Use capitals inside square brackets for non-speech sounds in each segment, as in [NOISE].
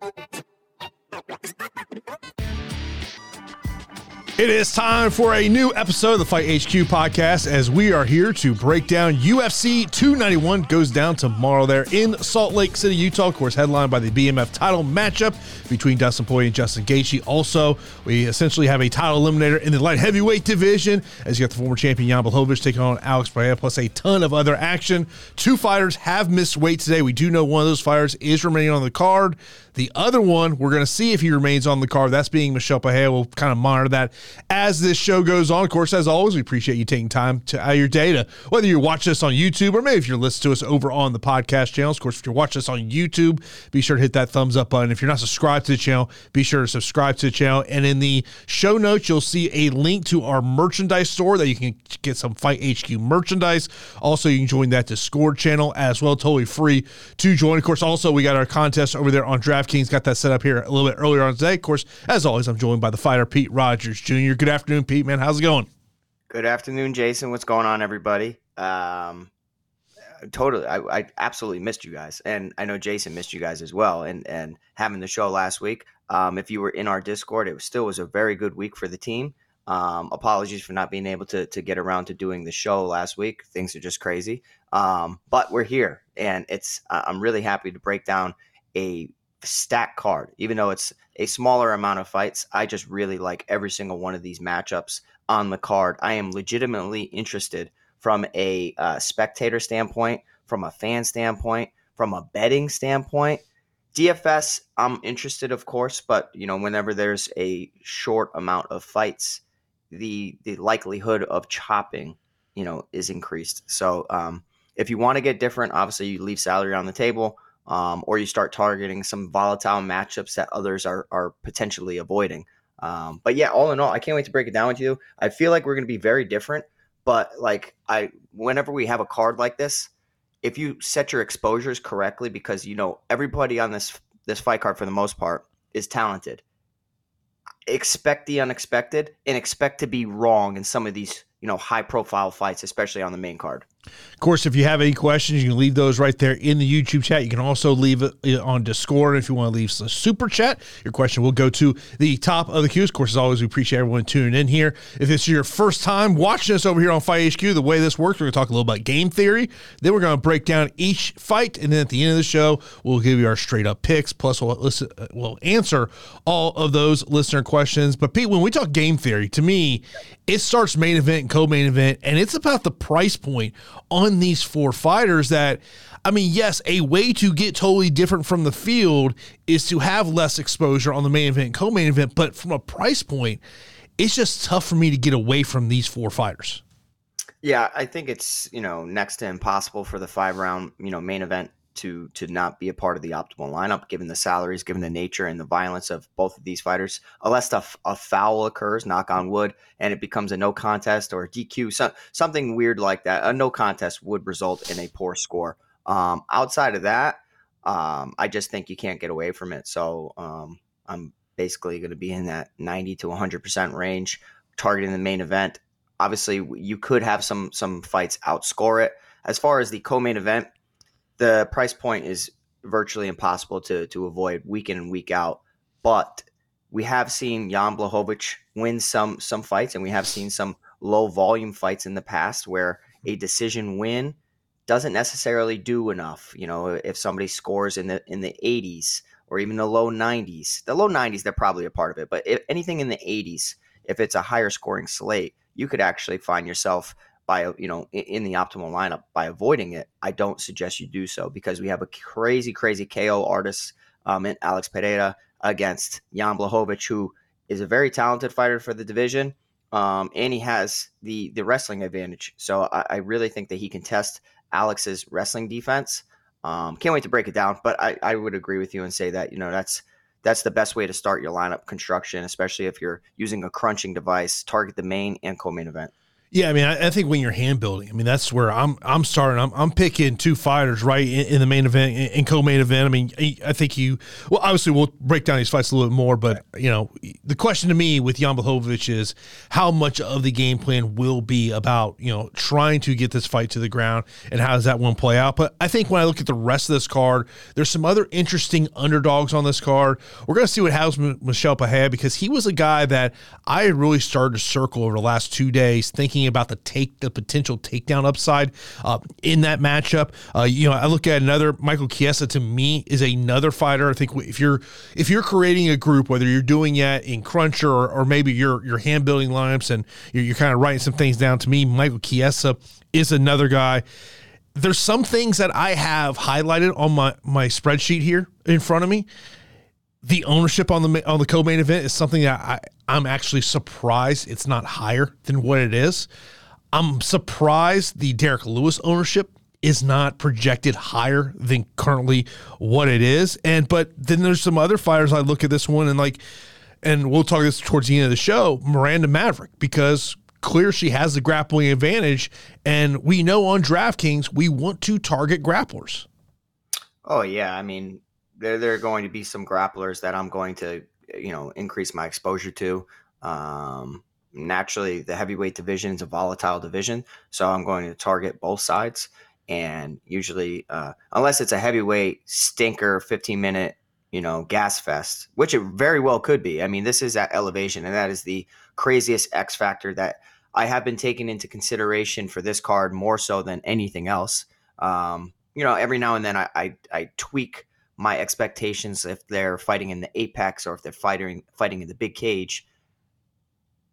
Thank you. It is time for a new episode of the Fight HQ podcast as we are here to break down UFC 291 goes down tomorrow there in Salt Lake City, Utah. Of course, headlined by the BMF title matchup between Dustin Poirier and Justin Gaethje. Also, we essentially have a title eliminator in the light heavyweight division as you got the former champion Jan Blachowicz taking on Alex Pereira, plus a ton of other action. Two fighters have missed weight today. We do know one of those fighters is remaining on the card. The other one, we're going to see if he remains on the card. That's being Michel Pereira. We'll kind of monitor that as this show goes on. Of course, as always, we appreciate you taking time to out your day to whether you watch us on YouTube or maybe if you're listening to us over on the podcast channels. Of course, if you're watching us on YouTube, be sure to hit that thumbs up button. If you're not subscribed to the channel, be sure to subscribe to the channel. And in the show notes, you'll see a link to our merchandise store that you can get some Fight HQ merchandise. Also, you can join that Discord channel as well, totally free to join. Of course, also we got our contest over there on DraftKings. Got that set up here a little bit earlier on today. Of course, as always, I'm joined by the fighter Pete Rogers Jr. Good afternoon, Pete. Man, how's it going? Good afternoon, Jason. What's going on, everybody? Um, totally, I, I absolutely missed you guys, and I know Jason missed you guys as well. And and having the show last week, um, if you were in our Discord, it was still was a very good week for the team. Um, apologies for not being able to to get around to doing the show last week. Things are just crazy. Um, but we're here, and it's I'm really happy to break down a stack card, even though it's a smaller amount of fights. I just really like every single one of these matchups on the card. I am legitimately interested from a uh, spectator standpoint, from a fan standpoint, from a betting standpoint. DFS, I'm interested, of course, but you know, whenever there's a short amount of fights, the the likelihood of chopping, you know, is increased. So, um, if you want to get different, obviously you leave salary on the table um, or you start targeting some volatile matchups that others are, are potentially avoiding. Um, but yeah, all in all, I can't wait to break it down with you. I feel like we're going to be very different, but like I, whenever we have a card like this, if you set your exposures correctly, because you know everybody on this this fight card for the most part is talented. Expect the unexpected and expect to be wrong in some of these you know high profile fights, especially on the main card. Of course, if you have any questions, you can leave those right there in the YouTube chat. You can also leave it on Discord if you want to leave a super chat. Your question will go to the top of the queue. Of course, as always, we appreciate everyone tuning in here. If it's your first time watching us over here on Fight HQ, the way this works, we're going to talk a little about game theory. Then we're going to break down each fight, and then at the end of the show, we'll give you our straight up picks. Plus, we'll listen, uh, we'll answer all of those listener questions. But Pete, when we talk game theory, to me, it starts main event and co-main event, and it's about the price point on these four fighters that I mean, yes, a way to get totally different from the field is to have less exposure on the main event, co-main event, but from a price point, it's just tough for me to get away from these four fighters. Yeah, I think it's, you know, next to impossible for the five round, you know, main event to to not be a part of the optimal lineup, given the salaries, given the nature and the violence of both of these fighters. Unless a, a foul occurs, knock on wood, and it becomes a no contest or a DQ, so, something weird like that, a no contest would result in a poor score. Um, outside of that, um, I just think you can't get away from it. So um, I'm basically going to be in that 90 to 100% range, targeting the main event. Obviously, you could have some some fights outscore it. As far as the co-main event, the price point is virtually impossible to to avoid week in and week out. But we have seen Jan Blachowicz win some some fights, and we have seen some low volume fights in the past where a decision win doesn't necessarily do enough. You know, if somebody scores in the in the 80s or even the low 90s, the low 90s they're probably a part of it, but if anything in the 80s, if it's a higher scoring slate, you could actually find yourself by you know in the optimal lineup by avoiding it i don't suggest you do so because we have a crazy crazy ko artist um, in alex pereira against jan blachowicz who is a very talented fighter for the division um, and he has the the wrestling advantage. So I, I, really think that he can test alex's wrestling defense. Um, can't wait to break it down but I, I would agree with you and say that you know that's that's the best way to start your lineup construction especially if you're using a crunching device target the main and co-main event Yeah, I mean, I, I, think when you're hand building, I mean, that's where I'm. I'm starting. I'm, I'm picking two fighters right in, in the main event in, in co-main event. I mean, I think you. Well, obviously, we'll break down these fights a little bit more, but you know, the question to me with Jan Blachowicz is how much of the game plan will be about you know trying to get this fight to the ground, and how does that one play out? But I think when I look at the rest of this card, there's some other interesting underdogs on this card. We're going to see what happens with Michel Pereira because he was a guy that I had really started to circle over the last two days, thinking about the take the potential takedown upside uh, in that matchup. Uh, you know, I look at another Michael Chiesa to me is another fighter. I think if you're if you're creating a group, whether you're doing it in Cruncher or, or maybe you're you're hand building lineups and you're, you're kind of writing some things down. To me, Michael Chiesa is another guy there's some things that I have highlighted on my my spreadsheet here in front of me the ownership on the on the co-main event is something that I, I'm actually surprised it's not higher than what it is. I'm surprised the Derek Lewis ownership is not projected higher than currently what it is. And but then there's some other fighters I look at this one and like and we'll talk this towards the end of the show, Miranda Maverick, because clear she has the grappling advantage. And we know on DraftKings we want to target grapplers. Oh yeah. I mean, there there are going to be some grapplers that I'm going to you know increase my exposure to. Um, naturally, the heavyweight division is a volatile division, so I'm going to target both sides. And usually, uh, unless it's a heavyweight stinker, 15 minute you know gas fest, which it very well could be. I mean, this is at elevation, and that is the craziest X factor that I have been taking into consideration for this card more so than anything else. Um, you know, every now and then I, I, I tweak my expectations if they're fighting in the apex or if they're fighting fighting in the big cage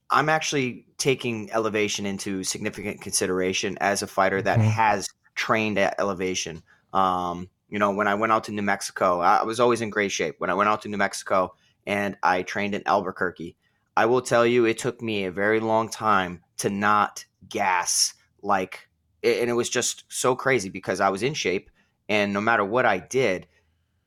i'm actually taking elevation into significant consideration as a fighter that mm-hmm. has trained at elevation um, you know when i went out to new mexico i was always in great shape when i went out to new mexico and i trained in albuquerque i will tell you it took me a very long time to not gas like and it was just so crazy because i was in shape and no matter what i did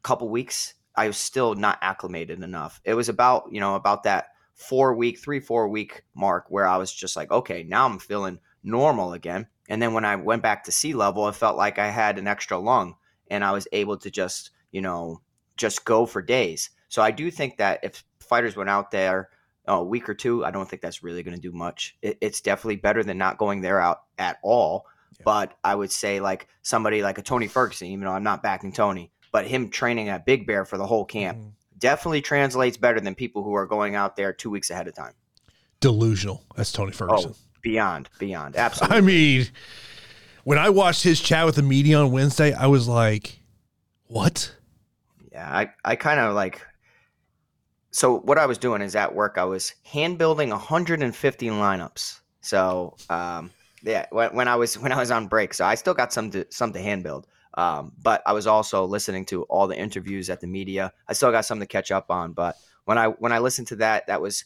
couple weeks, I was still not acclimated enough. It was about, you know, about that four week, three, four week mark where I was just like, okay, now I'm feeling normal again. And then when I went back to sea level, I felt like I had an extra lung and I was able to just, you know, just go for days. So I do think that if fighters went out there a week or two, I don't think that's really going to do much. It, it's definitely better than not going there out at all. Yeah. But I would say like somebody like a Tony Ferguson, even though I'm not backing Tony, but him training at Big Bear for the whole camp mm. definitely translates better than people who are going out there two weeks ahead of time. Delusional. That's Tony Ferguson. Oh, beyond, beyond. Absolutely. I mean, when I watched his chat with the media on Wednesday, I was like, what? Yeah, I, I kind of like. So what I was doing is at work, I was hand building 150 lineups. So um, yeah, when, when I was when I was on break, so I still got some to some to hand build. Um, but I was also listening to all the interviews at the media. I still got some to catch up on, but when I when I listened to that, that was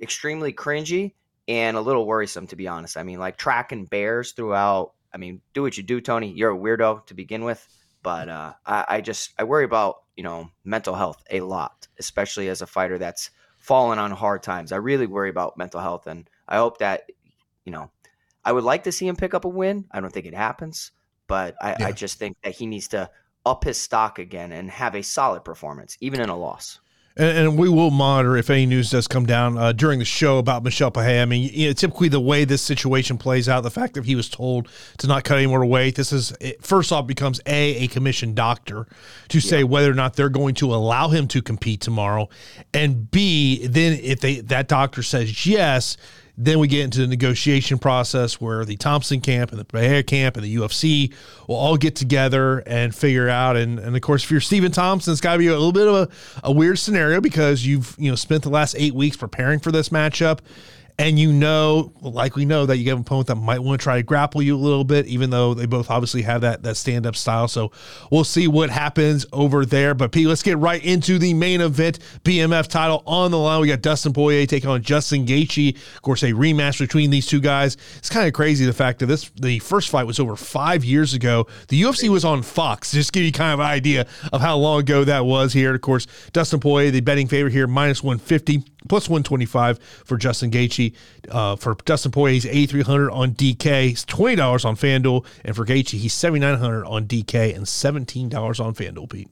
extremely cringy and a little worrisome to be honest. I mean, like tracking bears throughout. I mean, do what you do, Tony. You're a weirdo to begin with, but uh, I, I just I worry about you know mental health a lot, especially as a fighter that's fallen on hard times. I really worry about mental health, and I hope that you know I would like to see him pick up a win. I don't think it happens, but I, yeah. I just think that he needs to up his stock again and have a solid performance, even in a loss. And, and, we will monitor if any news does come down uh, during the show about Michel Pereira. I mean, you know, typically the way this situation plays out, the fact that he was told to not cut any more weight, this is first off becomes a a commissioned doctor to say yeah. whether or not they're going to allow him to compete tomorrow, and b then if they that doctor says yes, then we get into the negotiation process where the Thompson camp and the Pereira camp and the UFC will all get together and figure out. And, and of course, if you're Stephen Thompson, it's got to be a little bit of a, a weird scenario because you've you know spent the last eight weeks preparing for this matchup and you know, like we know that you have an opponent that might want to try to grapple you a little bit, even though they both obviously have that that stand up style. So we'll see what happens over there. But Pete, let's get right into the main event BMF title on the line. We got Dustin Poirier taking on Justin Gaethje. Of course, a rematch between these two guys. It's kind of crazy the fact that this the first fight was over five years ago. The UFC was on Fox. Just give you kind of an idea of how long ago that was. Here, of course, Dustin Poirier, the betting favorite here, minus one fifty plus 125 for Justin Gaethje. Uh, for Dustin Poirier, he's 8,300 on DK. He's $20 on FanDuel. And for Gaethje, he's 7,900 on DK and $17 on FanDuel, Pete.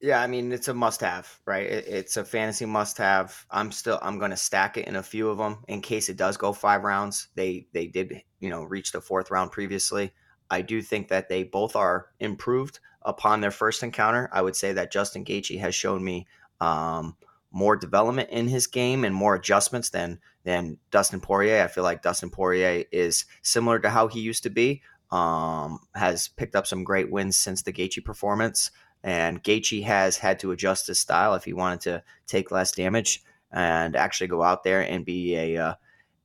Yeah, I mean it's a must-have, right? It, it's a fantasy must-have. I'm still I'm going to stack it in a few of them in case it does go five rounds. They they did you know reach the fourth round previously. I do think that they both are improved upon their first encounter. I would say that Justin Gaethje has shown me um, more development in his game and more adjustments than than Dustin Poirier. I feel like Dustin Poirier is similar to how he used to be. Um, has picked up some great wins since the Gaethje performance, and Gaethje has had to adjust his style if he wanted to take less damage and actually go out there and be a uh,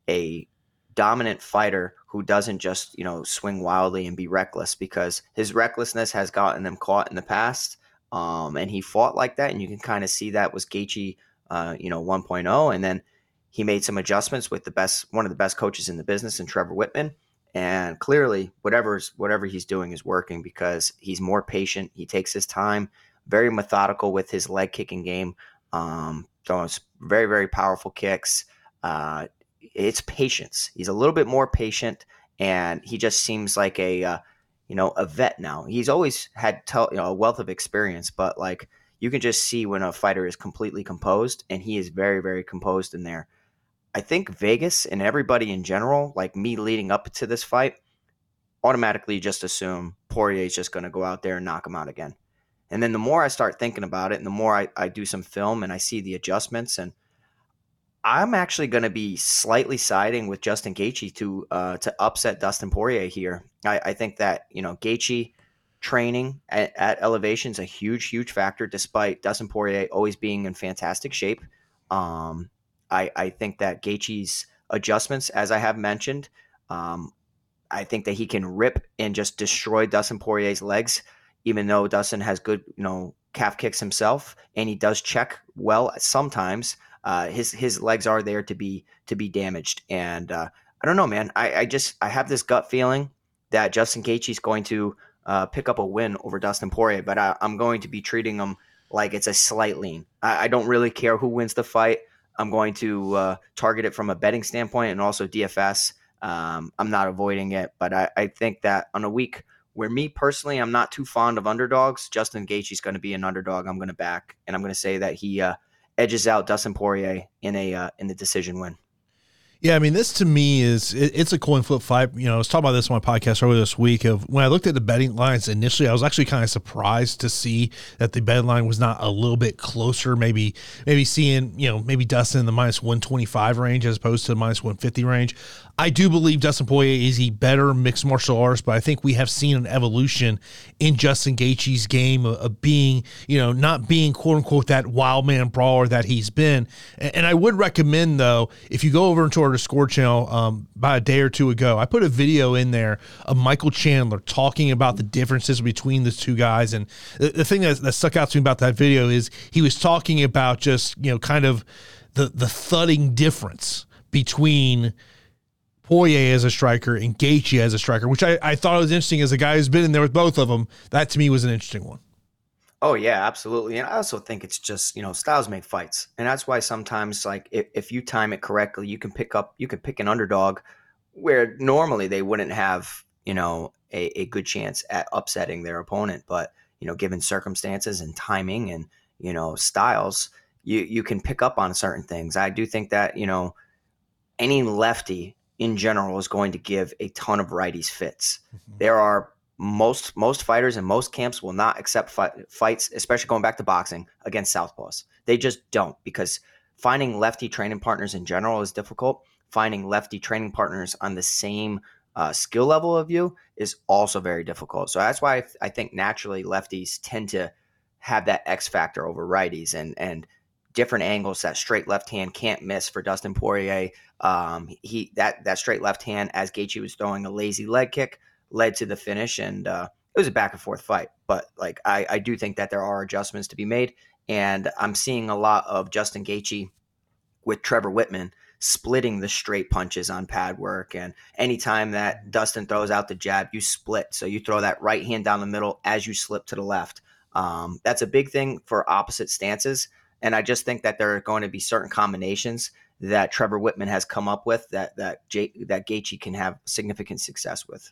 a dominant fighter who doesn't just you know swing wildly and be reckless because his recklessness has gotten him caught in the past um, and he fought like that and you can kind of see that was Gaethje uh, you know 1.0 and then he made some adjustments with the best one of the best coaches in the business and Trevor Wittman. and clearly whatever's whatever he's doing is working because he's more patient he takes his time very methodical with his leg kicking game um, throwing very very powerful kicks uh, it's patience. He's a little bit more patient, and he just seems like a uh, you know a vet now. He's always had tel- you know a wealth of experience, but like you can just see when a fighter is completely composed, and he is very very composed in there. I think Vegas and everybody in general, like me leading up to this fight, automatically just assume Poirier is just going to go out there and knock him out again. And then the more I start thinking about it, and the more I, I do some film and I see the adjustments and I'm actually going to be slightly siding with Justin Gaethje to uh, to upset Dustin Poirier here. I, I think that you know Gaethje training at, at, elevation is a huge, huge factor. Despite Dustin Poirier always being in fantastic shape, um, I, I think that Gaethje's adjustments, as I have mentioned, um, I think that he can rip and just destroy Dustin Poirier's legs. Even though Dustin has good, you know, calf kicks himself, and he does check well sometimes uh, his his legs are there to be to be damaged. And uh, I don't know, man. I, I just I have this gut feeling that Justin Gaethje is going to uh, pick up a win over Dustin Poirier, but I, am going to be treating him like it's a slight lean. I, I, don't really care who wins the fight. I'm going to uh, target it from a betting standpoint and also DFS. Um, I'm not avoiding it, but I, I, think that on a week where me personally, I'm not too fond of underdogs, Justin Gaethje is going to be an underdog. I'm going to back, and I'm going to say that he uh, edges out Dustin Poirier in a uh, in the decision win. Yeah, I mean, this to me is it, it's a coin flip fight. You know, I was talking about this on my podcast earlier this week. Of when I looked at the betting lines initially, I was actually kind of surprised to see that the betting line was not a little bit closer. Maybe, maybe seeing you know maybe Dustin in the minus one twenty five range as opposed to the minus one fifty range. I do believe Dustin Poirier is a better mixed martial artist, but I think we have seen an evolution in Justin Gaethje's game of, of being, you know, not being quote unquote that wild man brawler that he's been. And, and I would recommend though, if you go over into our Discord channel um, about a day or two ago, I put a video in there of Michael Chandler talking about the differences between the two guys. And the, the thing that, that stuck out to me about that video is he was talking about just, you know, kind of the the thudding difference between Poirier as a striker and Gaethje as a striker, which I, I thought was interesting as a guy who's been in there with both of them. That to me was an interesting one. Oh yeah, absolutely. And I also think it's just, you know, styles make fights. And that's why sometimes like if, if you time it correctly, you can pick up you can pick an underdog where normally they wouldn't have, you know, a, a good chance at upsetting their opponent. But, you know, given circumstances and timing and, you know, styles, you you can pick up on certain things. I do think that, you know, any lefty in general is going to give a ton of righties fits. Mm-hmm. There are most most fighters and most camps will not accept fights, especially going back to boxing against southpaws. They just don't because finding lefty training partners in general is difficult. Finding lefty training partners on the same uh, skill level of you is also very difficult. So that's why I, I think naturally lefties tend to have that X factor over righties, and and different angles that straight left hand can't miss for Dustin Poirier. Um, he that that straight left hand as Gaethje was throwing a lazy leg kick led to the finish, and uh, it was a back and forth fight. But like I, I do think that there are adjustments to be made, and I'm seeing a lot of Justin Gaethje with Trevor Wittman splitting the straight punches on pad work. And anytime that Dustin throws out the jab, you split. So you throw that right hand down the middle as you slip to the left. Um, that's a big thing for opposite stances And I just think that there are going to be certain combinations that Trevor Wittman has come up with that that that Gaethje can have significant success with.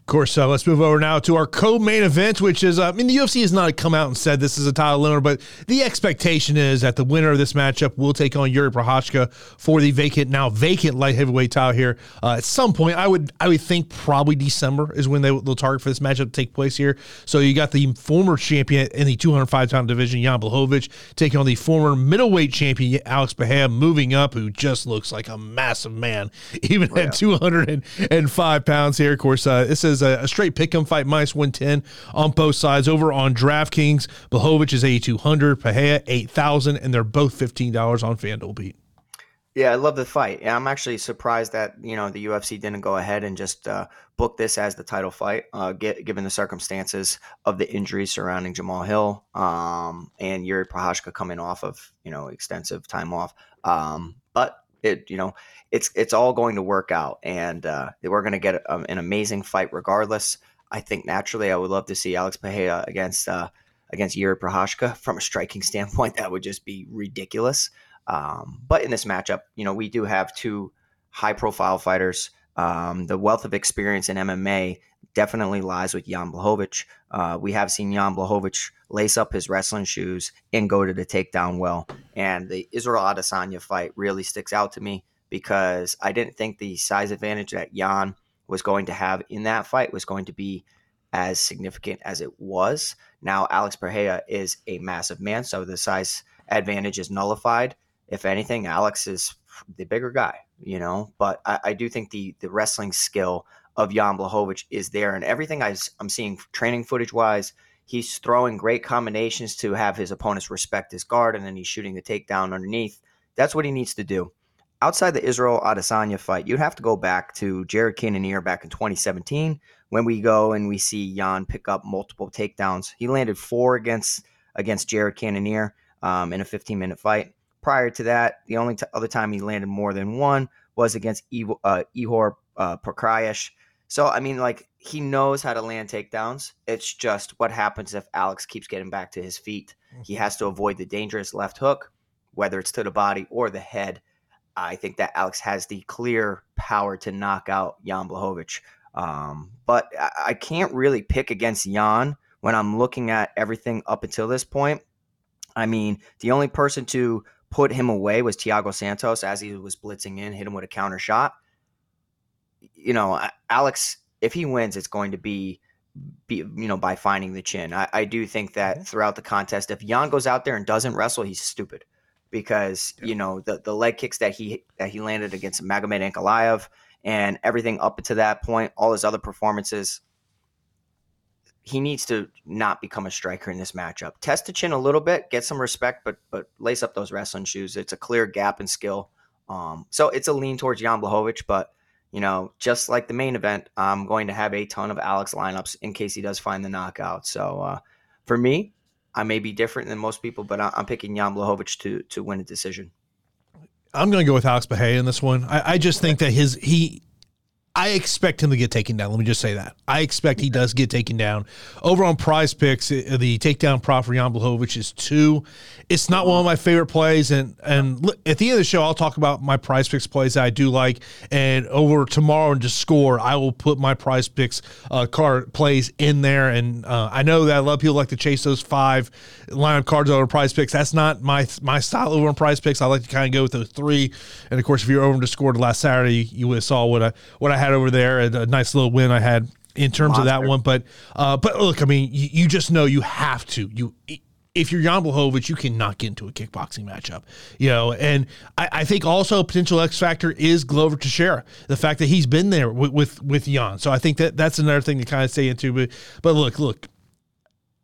Of course, uh, let's move over now to our co-main event, which is, uh, I mean, the UFC has not come out and said this is a title winner, but the expectation is that the winner of this matchup will take on Jiri Prochazka for the vacant, now vacant light heavyweight title here uh, at some point. I would, I would think probably December is when they will target for this matchup to take place here. So you got the former champion in the 205 pound division, Jan Blachowicz, taking on the former middleweight champion Alex Pereira, moving up, who just looks like a massive man, [LAUGHS] even oh, at 205 pounds here. Of course, uh, this is is a, a straight pick 'em fight minus 110 on both sides. Over on DraftKings, Blachowicz is 8,200, Pereira 8,000, and they're both $15 on FanDuel Pete. Yeah, I love the fight. I'm actually surprised that you know the UFC didn't go ahead and just uh, book this as the title fight, uh, get, given the circumstances of the injuries surrounding Jamal Hill um, and Jiri Prochazka coming off of you know extensive time off. Um, but it you know it's it's all going to work out, and uh, we're going to get a, um, an amazing fight regardless. I think naturally, I would love to see Alex Pereira against uh, against Jiri Prochazka. From a striking [LAUGHS] standpoint, that would just be ridiculous. Um, but in this matchup, you know, we do have two high profile fighters. Um, the wealth of experience in MMA definitely lies with Jan Blachowicz. Uh, we have seen Jan Blachowicz lace up his wrestling shoes and go to the takedown well. And the Israel Adesanya fight really sticks out to me because I didn't think the size advantage that Jan was going to have in that fight was going to be as significant as it was. Now, Alex Pereira is a massive man, so the size advantage is nullified. If anything, Alex is the bigger guy, you know. But I, I do think the the wrestling skill of Jan Blachowicz is there, and everything I, I'm seeing training footage wise, he's throwing great combinations to have his opponents respect his guard, and then he's shooting the takedown underneath. That's what he needs to do outside the Israel Adesanya fight, you'd have to go back to Jared Cannonier back in 2017 when we go and we see Jan pick up multiple takedowns. He landed four against against Jared Cannonier um, in a 15 minute fight. Prior to that, the only t- other time he landed more than one was against uh, Ihor uh, So I mean, like he knows how to land takedowns. It's just what happens if Alex keeps getting back to his feet. He mm-hmm. has to avoid the dangerous left hook, whether it's to the body or the head I think that Alex has the clear power to knock out Jan Blachowicz. Um, but I, I can't really pick against Jan when I'm looking at everything up until this point. I mean, the only person to put him away was Thiago Santos as he was blitzing in, hit him with a counter shot. You know, Alex, if he wins, it's going to be, be you know, by finding the chin. I, I do think that mm-hmm. throughout the contest, if Jan goes out there and doesn't wrestle, he's stupid because yeah. you know the the leg kicks that he that he landed against Magomed Ankalaev and everything up to that point, all his other performances. He needs to not become a striker in this matchup. Test the chin a little bit, get some respect, but but lace up those wrestling shoes. It's a clear gap in skill. Um, so it's a lean towards Jan Blachowicz, but you know, just like the main event, I'm going to have a ton of Alex lineups in case he does find the knockout. So uh, for me, I may be different than most people, but I'm picking Jan Blachowicz to to win a decision. I'm going to go with Alex Bahia in this one. I, I just think that his he I expect him to get taken down. Let me just say that. I expect he does get taken down. Over on prize picks, the takedown prop for Jan is two. It's not one of my favorite plays. And and at the end of the show, I'll talk about my prize picks plays that I do like. And over tomorrow and just score, I will put my prize picks uh, card plays in there. And uh, I know that a lot of people like to chase those five lineup cards over prize picks. That's not my my style over on prize picks. I like to kind of go with those three. And of course, if you're over to score last Saturday, you have saw what I what I had over there, a, a nice little win I had in terms Monster. of that one. But uh, but look, I mean, you, you, just know you have to you. If you're Jan Blachowicz, you cannot get into a kickboxing matchup, you know. And I, I think also a potential X factor is Glover Teixeira, the fact that he's been there with, with with Jan. So I think that that's another thing to kind of stay into. But but look, look,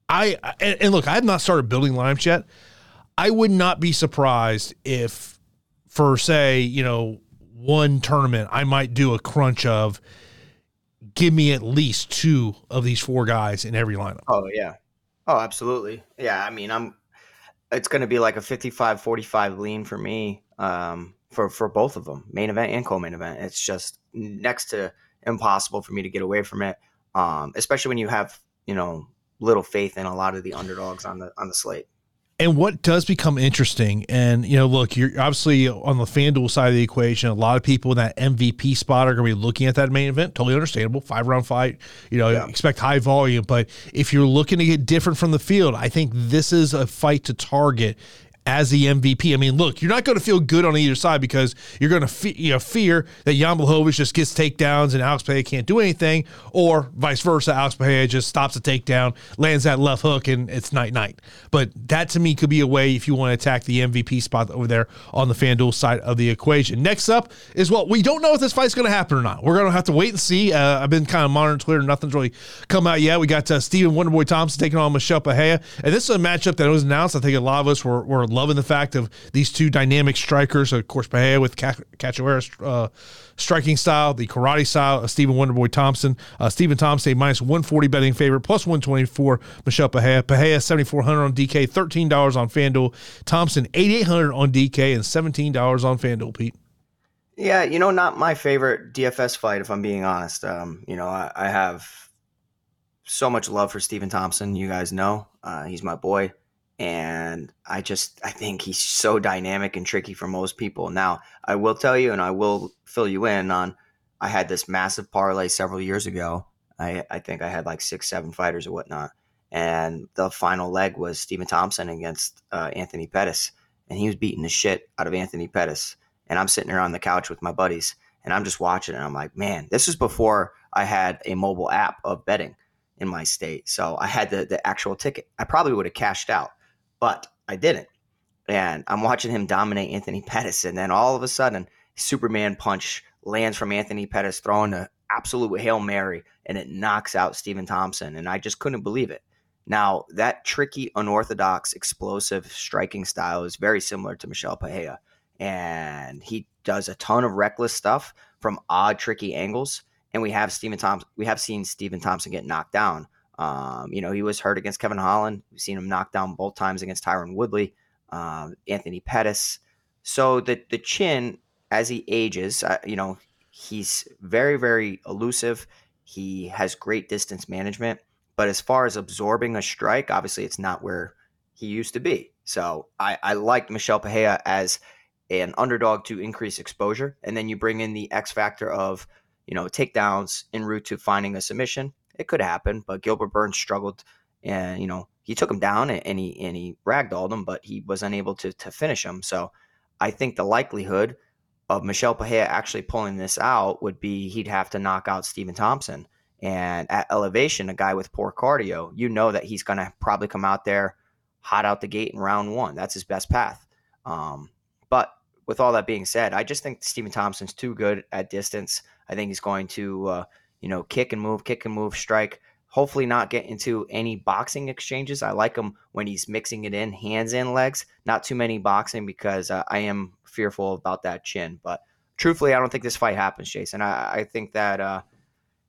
I and, and look, I have not started building lineups yet. I would not be surprised if, for say, you know, one tournament, I might do a crunch of give me at least two of these four guys in every lineup. Oh yeah. Oh, absolutely. Yeah, I mean, I'm it's going to be like a 55-45 lean for me um, for for both of them, main event and co-main event. It's just next to impossible for me to get away from it. Um, especially when you have, you know, little faith in a lot of the underdogs on the on the slate. And what does become interesting, and you know, look, you're obviously on the FanDuel side of the equation. A lot of people in that MVP spot are going to be looking at that main event. Totally understandable. Five round fight, you know, yeah. expect high volume. But if you're looking to get different from the field, I think this is a fight to target as the MVP. I mean, look, you're not going to feel good on either side because you're going to fe- you know, fear that Jan Blachowicz just gets takedowns and Alex Pereira can't do anything, or vice versa. Alex Pereira just stops a takedown, lands that left hook, and it's night night. But that to me could be a way if you want to attack the MVP spot over there on the FanDuel side of the equation. Next up is what well, we don't know if this fight's going to happen or not. We're going to have to wait and see. Uh, I've been kind of monitoring Twitter. Nothing's really come out yet. We got uh, Stephen Wonderboy Thompson taking on Michel Pereira, and this is a matchup that was announced. I think a lot of us were, were loving the fact of these two dynamic strikers. Of course, Pereira with capoeira's uh, striking style, the karate style of Stephen Wonderboy Thompson. Uh, Stephen Thompson, a minus 140 betting favorite, plus 124 Michel Pereira. Pereira, 7400 on DK, $13 on FanDuel. Thompson, 8800 on DK, and $17 on FanDuel, Pete. Yeah, you know, not my favorite DFS fight, if I'm being honest. Um, you know, I, I, have so much love for Stephen Thompson. You guys know uh, he's my boy and I just I think he's so dynamic and tricky for most people. Now, I will tell you and I will fill you in on I had this massive parlay several years ago. I, I think I had like six, seven fighters or whatnot. And the final leg was Stephen Thompson against uh, Anthony Pettis. And he was beating the shit out of Anthony Pettis. And I'm sitting there on the couch with my buddies and I'm just watching and I'm like, man, this is before I had a mobile app of betting in my state. So I had the, the actual ticket. I probably would have cashed out but I didn't. And I'm watching him dominate Anthony [LAUGHS] Pettis, and then all of a sudden, Superman punch lands from Anthony Pettis, throwing an absolute hail mary, and it knocks out Stephen Thompson, and I just couldn't believe it. Now that tricky, unorthodox, explosive striking style is very similar to Michel Pereira, and he does a ton of reckless stuff from odd, tricky angles. And we have Stephen Thompson. We have seen Stephen Thompson get knocked down um, you know, he was hurt against Kevin Holland. We've seen him knock down both times against Tyron Woodley, uh, Anthony Pettis. So the the chin, as he ages, uh, you know, he's very very elusive. He has great distance management, but as far as absorbing a strike, obviously it's not where he used to be. So I, I liked Michel Pereira as an underdog to increase exposure, and then you bring in the X factor of you know takedowns en route to finding a submission it could happen, but Gilbert Burns struggled, and you know he took him down and he and he ragdolled him, but he was unable to to finish him. So I think the likelihood of Michel Pereira actually pulling this out would be he'd have to knock out Stephen Thompson. And at elevation, a guy with poor cardio, you know that he's going to probably come out there hot out the gate in round one. That's his best path. Um, but with all that being said, I just think Stephen Thompson's too good at distance. I think he's going to uh, you know, kick and move, kick and move, strike. Hopefully, not get into any boxing exchanges. I like him when he's mixing it in, hands and legs. Not too many boxing because uh, I am fearful about that chin. But truthfully, I don't think this fight happens, Jason. I, I think that uh,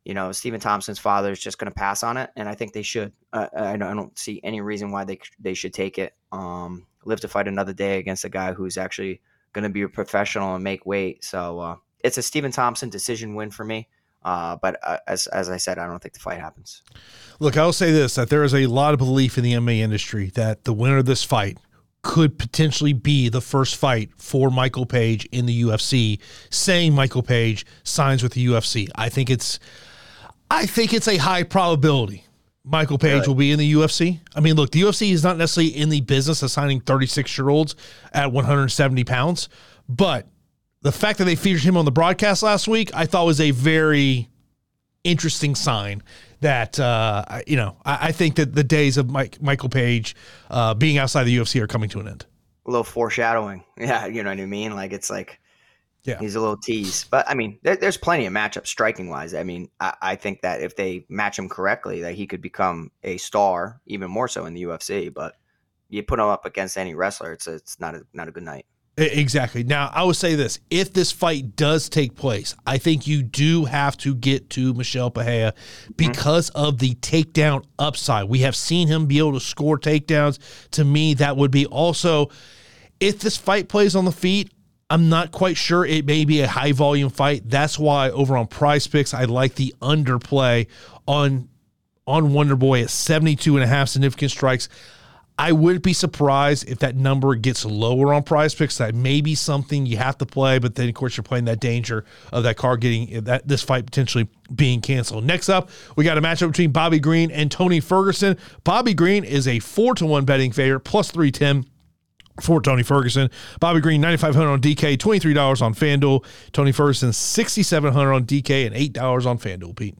you know Stephen Thompson's father is just going to pass on it, and I think they should. Uh, I, don't, I, don't, see any reason why they they should take it. Um, live to fight another day against a guy who's actually going to be a professional and make weight. So uh, it's a Stephen Thompson decision win for me. Uh, but uh, as as I said, I don't think the fight happens. Look, I will say this: that there is a lot of belief in the MMA industry that the winner of this fight could potentially be the first fight for Michael Page in the UFC. Saying Michael Page signs with the UFC, I think it's, I think it's a high probability. Michael Page will be in the UFC. I mean, look, the UFC is not necessarily in the business of signing 36 year olds at 170 pounds, but the fact that they featured him on the broadcast last week, I thought was a very interesting sign that uh, you know I, I, think that the days of Mike, Michael Page uh, being outside the UFC are coming to an end. A little foreshadowing, [LAUGHS] yeah, you know what I mean. Like it's like, yeah, he's a little tease. But I mean, there, there's plenty of matchups striking wise. I mean, I, I, think that if they match him correctly, that he could become a star, even more so in the UFC. But you put him up against any wrestler, it's a, it's not a not a good night. Exactly. Now, I would say this if this fight does take place, I think you do have to get to Michel Pereira because mm-hmm. of the takedown upside. We have seen him be able to score takedowns. To me, that would be also, if this fight plays on the feet, I'm not quite sure. It may be a high volume fight. That's why over on prize picks, I like the underplay on on Wonder Boy at 72 and a half significant strikes. I wouldn't be surprised if that number gets lower on prize picks. That may be something you have to play, but then of course you're playing that danger of that card getting that this fight potentially being canceled. Next up, we got a matchup between Bobby Green and Tony Ferguson. Bobby Green is a four to one betting favorite, plus three ten for Tony Ferguson. Bobby Green, 9500 on DK, $23 on FanDuel. Tony Ferguson, 6700 on DK and $8 on FanDuel, Pete.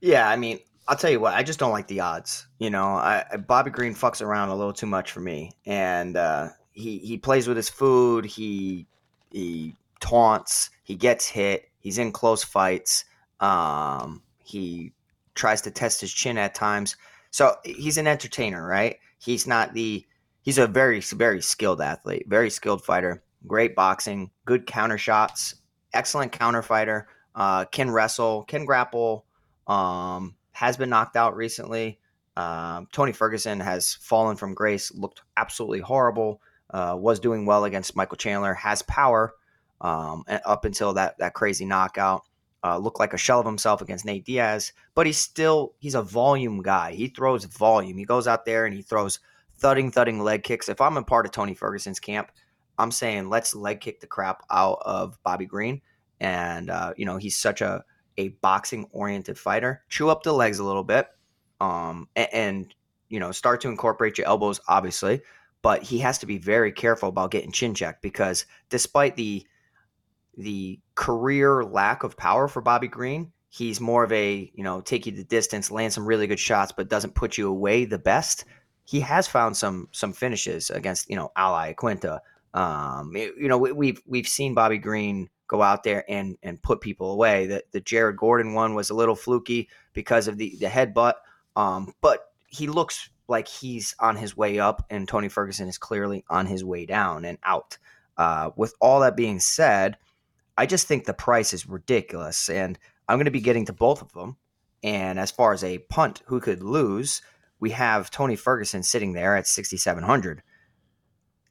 Yeah, I mean, I'll tell you what, I just don't like the odds. You know, I, Bobby Green fucks around a little too much for me. And uh, he, he plays with his food. He, he taunts. He gets hit. He's in close fights. Um, he tries to test his chin at times. So he's an entertainer, right? He's not the he's a very very skilled athlete, very skilled fighter, great boxing, good counter shots, excellent counter fighter, uh, can wrestle, can grapple, um, has been knocked out recently. Um, Tony Ferguson has fallen from grace, looked absolutely horrible. Uh, was doing well against Michael Chandler, has power um, up until that that crazy knockout. Uh, looked like a shell of himself against Nate Diaz, but he's still he's a volume guy. He throws volume. He goes out there and he throws thudding, thudding leg kicks. If I'm a part of Tony Ferguson's camp, I'm saying let's leg kick the crap out of Bobby Green. And uh, you know he's such a a boxing oriented fighter. Chew up the legs a little bit, um, and, and you know start to incorporate your elbows, obviously. But he has to be very careful about getting chin checked because despite the the career lack of power for Bobby Green, he's more of a you know take you the distance, land some really good shots, but doesn't put you away the best he has found some some finishes against you know Al Iaquinta. Um, you know we, we've we've seen Bobby Green go out there and and put people away. The the Jared Gordon one was a little fluky because of the the headbutt, um, but he looks like he's on his way up, and Tony Ferguson is clearly on his way down and out. Uh, with all that being said, I just think the price is ridiculous, and I'm going to be getting to both of them. And as far as a punt, who could lose? we have Tony Ferguson sitting there at 6,700.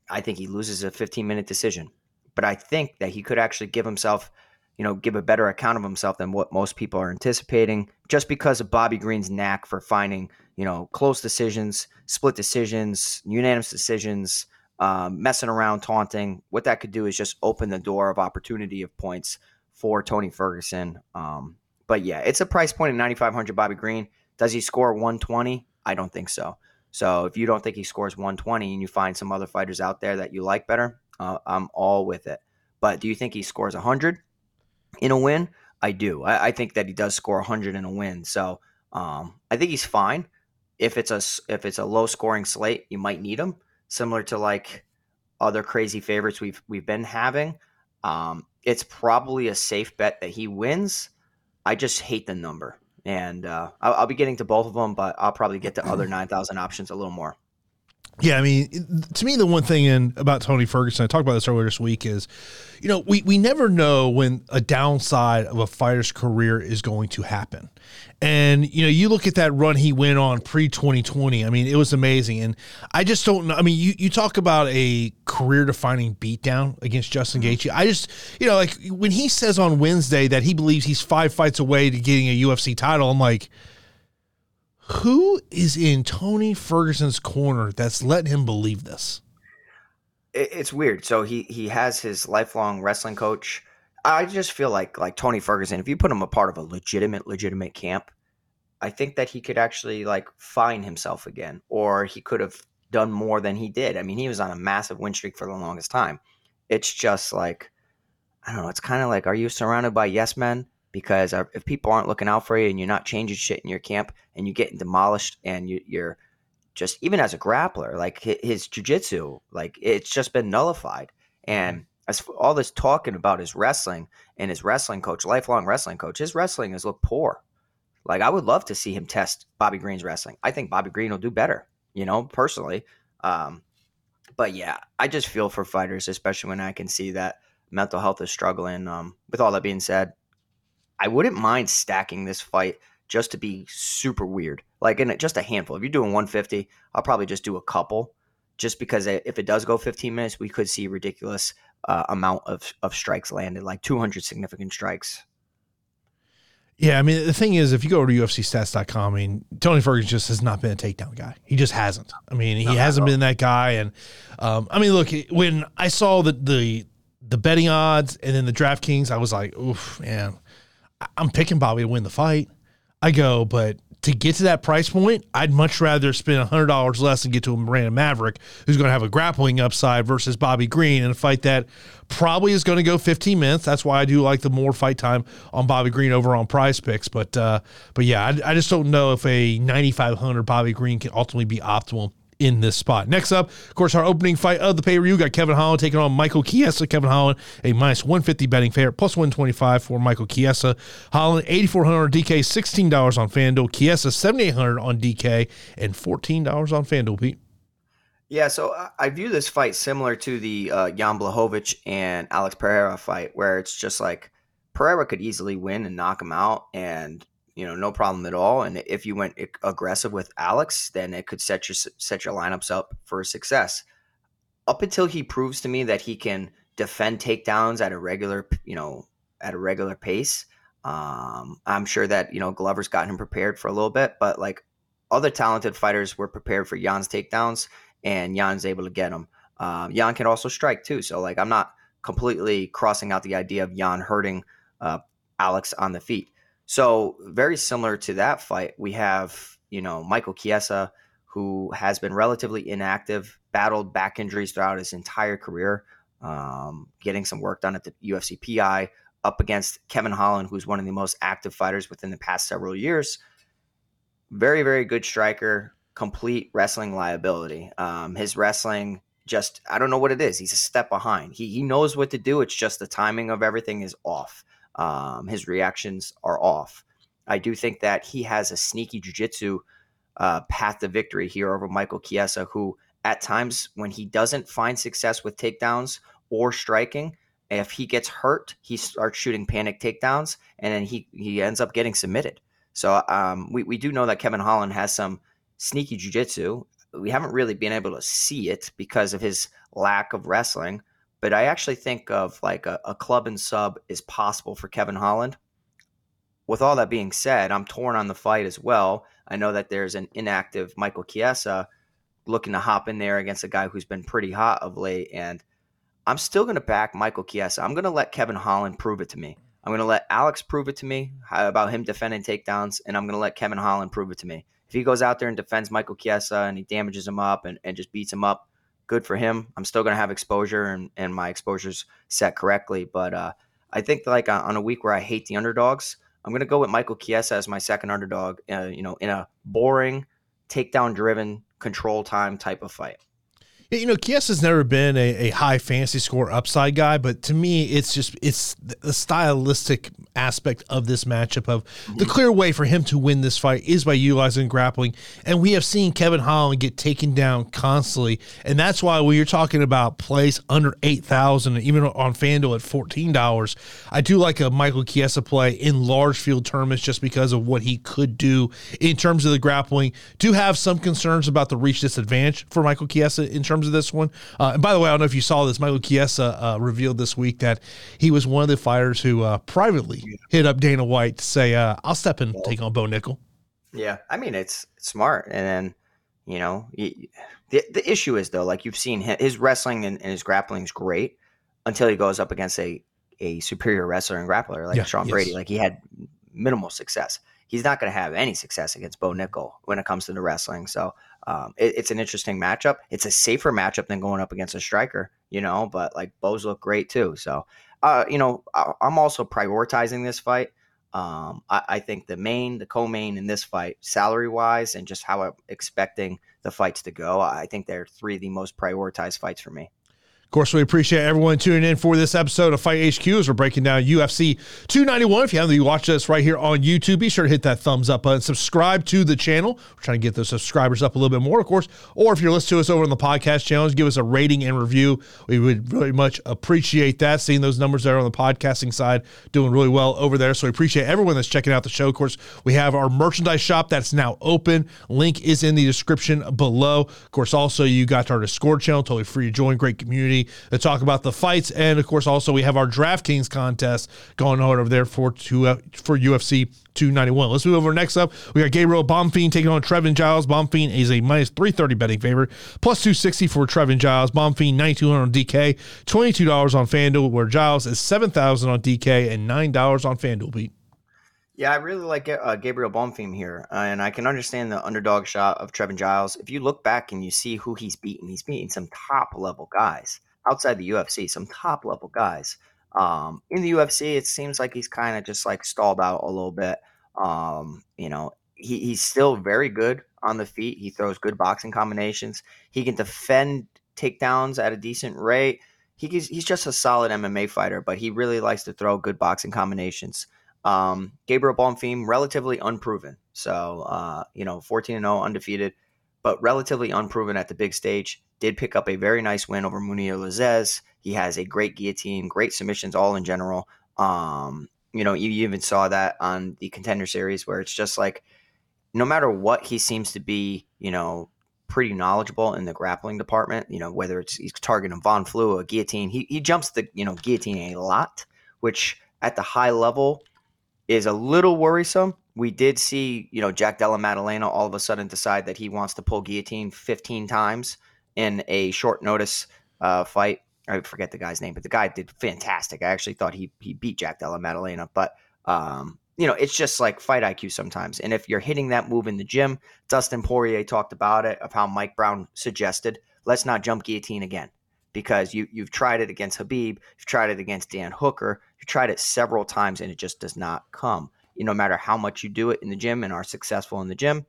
I think he loses a 15 minute decision. But I think that he could actually give himself, you know, give a better account of himself than what most people are anticipating just because of Bobby Green's knack for finding, you know, close decisions, split decisions, unanimous decisions, um, messing around, taunting. What that could do is just open the door of opportunity of points for Tony Ferguson. Um, but yeah, it's a price point of 9,500 Bobby Green. Does he score 120? I don't think so. So if you don't think he scores 120 and you find some other fighters out there that you like better, uh, I'm all with it. But do you think he scores 100 in a win? I do. I, I think that he does score 100 in a win. So um, I think he's fine. If it's a if it's a low scoring slate, you might need him, similar to like other crazy favorites we've we've been having. Um, it's probably a safe bet that he wins. I just hate the number and uh, I'll, I'll, be getting to both of them, but I'll probably get to other [CLEARS THROAT] nine thousand options a little more. Yeah, I mean, to me, the one thing in about Tony Ferguson, I talked about this earlier this week, is, you know, we we never know when a downside of a fighter's career is going to happen, and you know, you look at that run he went on pre twenty twenty. I mean, it was amazing, and I just don't know. I mean, you you talk about a career defining beatdown against Justin mm-hmm. Gaethje. I just, you know, like when he says on Wednesday that he believes he's five fights away to getting a UFC title, I'm like who is in Tony Ferguson's corner that's letting him believe this? It's weird. So he he has his lifelong wrestling coach. I just feel like like Tony Ferguson. If you put him a part of a legitimate legitimate camp, I think that he could actually like find himself again, or he could have done more than he did. I mean, he was on a massive win streak for the longest time. It's just like I don't know. It's kind of like, are you surrounded by yes men? Because if people aren't looking out for you and you're not changing shit in your camp and you're getting demolished and you, are just even as a grappler, like his jujitsu, like it's just been nullified. And as all this talking about his wrestling and his wrestling coach, lifelong wrestling coach, his wrestling has looked poor. Like I would love to see him test Bobby Green's wrestling. I think Bobby Green will do better, you know, personally. Um, but yeah, I just feel for fighters, especially when I can see that mental health is struggling. Um, with all that being said, I wouldn't mind stacking this fight just to be super weird. Like in just a handful. If you're doing 150, I'll probably just do a couple, just because if it does go 15 minutes, we could see a ridiculous uh, amount of of strikes landed, like 200 significant strikes. Yeah, I mean the thing is, if you go over to UFCstats.com, I mean Tony Ferguson just has not been a takedown guy. He just hasn't. I mean, he no, hasn't been that guy. And um, I mean, look, when I saw the the the betting odds and then the DraftKings, I was like, oof, man, I'm picking Bobby to win the fight. I go, but to get to that price point, I'd much rather spend hundred dollars less and get to a Miranda Maverick who's going to have a grappling upside versus Bobby Green in a fight that probably is going to go 15 minutes. That's why I do like the more fight time on Bobby Green over on Prize Picks. But uh, but yeah, I, I just don't know if a 9,500 Bobby Green can ultimately be optimal in this spot. Next up, of course, our opening fight of the pay per view got Kevin Holland taking on Michael Chiesa. Kevin Holland, a minus 150 betting favorite, plus 125 for Michael Chiesa. Holland, 8400 DK, $16 on FanDuel. Chiesa, 7800 on DK, and $14 on FanDuel, Pete. Yeah, so I view this fight similar to the uh, Jan Blachowicz and Alex Pereira fight, where it's just like Pereira could easily win and knock him out, and you know, no problem at all. And if you went aggressive with Alex, then it could set your set your lineups up for success. Up until he proves to me that he can defend takedowns at a regular, you know, at a regular pace, um, I'm sure that you know Glover's gotten him prepared for a little bit. But like other talented fighters were prepared for Jan's takedowns, and Jan's able to get them. Um, Jan can also strike too, so like I'm not completely crossing out the idea of Jan hurting uh, Alex on the feet. So very similar to that fight, we have you know Michael Chiesa, who has been relatively inactive, battled back injuries throughout his entire career, um, getting some work done at the UFC PI, up against Kevin Holland, who's one of the most active fighters within the past several years. Very very good striker, complete wrestling liability. Um, his wrestling just I don't know what it is. He's a step behind. He he knows what to do. It's just the timing of everything is off. Um, his reactions are off. I do think that he has a sneaky jiu-jitsu uh, path to victory here over Michael Chiesa, who at times when he doesn't find success with takedowns or striking, if he gets hurt, he starts shooting panic takedowns, and then he he ends up getting submitted. So um, we we do know that Kevin Holland has some sneaky jiu-jitsu. We haven't really been able to see it because of his lack of wrestling. But I actually think of like a, a club and sub is possible for Kevin Holland. With all that being said, I'm torn on the fight as well. I know that there's an inactive Michael Chiesa looking to hop in there against a guy who's been pretty hot of late. And I'm still going to back Michael Chiesa. I'm going to let Kevin Holland prove it to me. I'm going to let Alex prove it to me about him defending takedowns, and I'm going to let Kevin Holland prove it to me. If he goes out there and defends Michael Chiesa and he damages him up and, and just beats him up, good for him. I'm still going to have exposure and, and my exposure's set correctly. But uh, I think like on a week where I hate the underdogs, I'm going to go with Michael Chiesa as my second underdog, uh, you know, in a boring, takedown driven, control time type of fight. You know, Chiesa's never been a, a high fantasy score upside guy, but to me, it's just it's the stylistic aspect of this matchup of the mm. clear way for him to win this fight is by utilizing grappling. And we have seen Kevin Holland get taken down constantly. And that's why when you're talking about plays under 8,000, even on FanDuel at $14, I do like a Michael Chiesa play in large field tournaments just because of what he could do in terms of the grappling. Do have some concerns about the reach disadvantage for Michael Chiesa in terms of this one. Uh, and by the way, I don't know if you saw this, Michael Chiesa uh, revealed this week that he was one of the fighters who uh, privately hit up Dana White to say, uh, "I'll step in, take on Bo Nickal." Yeah, I mean it's, smart, and then you know the the issue is though, like you've seen him, his wrestling and, and his grappling is great until he goes up against a a superior wrestler and grappler like yeah, Sean yes. Brady. Like he had minimal success. He's not going to have any success against Bo Nickal when it comes to the wrestling. So um, it, it's an interesting matchup. It's a safer matchup than going up against a striker, you know. But like Bo's look great too. So uh, you know, I, am also prioritizing this fight. Um, I, I, think the main, the co-main in this fight, salary wise, and just how I'm expecting the fights to go, I think they're three of the most prioritized fights for me. Of course, we appreciate everyone tuning in for this episode of Fight HQ as we're breaking down UFC 291. If you haven't watched us right here on YouTube, be sure to hit that thumbs up button. Subscribe to the channel. We're trying to get those subscribers up a little bit more, of course. Or if you're listening to us over on the podcast channels, give us a rating and review. We would really much appreciate that. Seeing those numbers there on the podcasting side doing really well over there. So we appreciate everyone that's checking out the show. Of course, we have our merchandise shop that's now open. Link is in the description below. Of course, also you got our Discord channel, totally free to join. Great community opportunity to talk about the fights, and of course, also we have our DraftKings contest going on over there for uh, for UFC 291. Let's move over next up. We got Gabriel Bonfim taking on Trevin Giles. Bonfim is a minus 330 betting favorite, plus 260 for Trevin Giles. Bonfim 9200 on DK, $22 on FanDuel, where Giles is 7000 on DK and $9 on FanDuel. Pete. Yeah, I really like uh, Gabriel Bonfim here, uh, and I can understand the underdog shot of Trevin Giles. If you look back and you see who he's beaten, he's beaten some top level guys outside the UFC, some top level guys. Um, in the UFC, it seems like he's kind of just like stalled out a little bit. Um, you know, he, he's still very good on the feet. He throws good boxing combinations. He can defend takedowns at a decent rate. He, he's just a solid MMA fighter, but he really likes to throw good boxing combinations. Um, Gabriel Bonfim, relatively unproven. So, uh, you know, 14 and 0, undefeated, but relatively unproven at the big stage. Did pick up a very nice win over Mounir Lazzez. He has a great guillotine, great submissions, all in general. Um, you know, you even saw that on the contender series where it's just like, no matter what, he seems to be, you know, pretty knowledgeable in the grappling department. You know, whether it's he's targeting Von Flue, a guillotine, he, he jumps the, you know, guillotine a lot, which at the high level is a little worrisome. We did see, you know, Jack Della Maddalena all of a sudden decide that he wants to pull guillotine 15 times in a short notice uh, fight. I forget the guy's name, but the guy did fantastic. I actually thought he he beat Jack Della Maddalena, but um, you know, it's just like fight IQ sometimes. And if you're hitting that move in the gym, Dustin Poirier talked about it of how Mike Brown suggested, let's not jump guillotine again because you you've tried it against Khabib, you've tried it against Dan Hooker, you've tried it several times and it just does not come. You know, no matter how much you do it in the gym and are successful in the gym,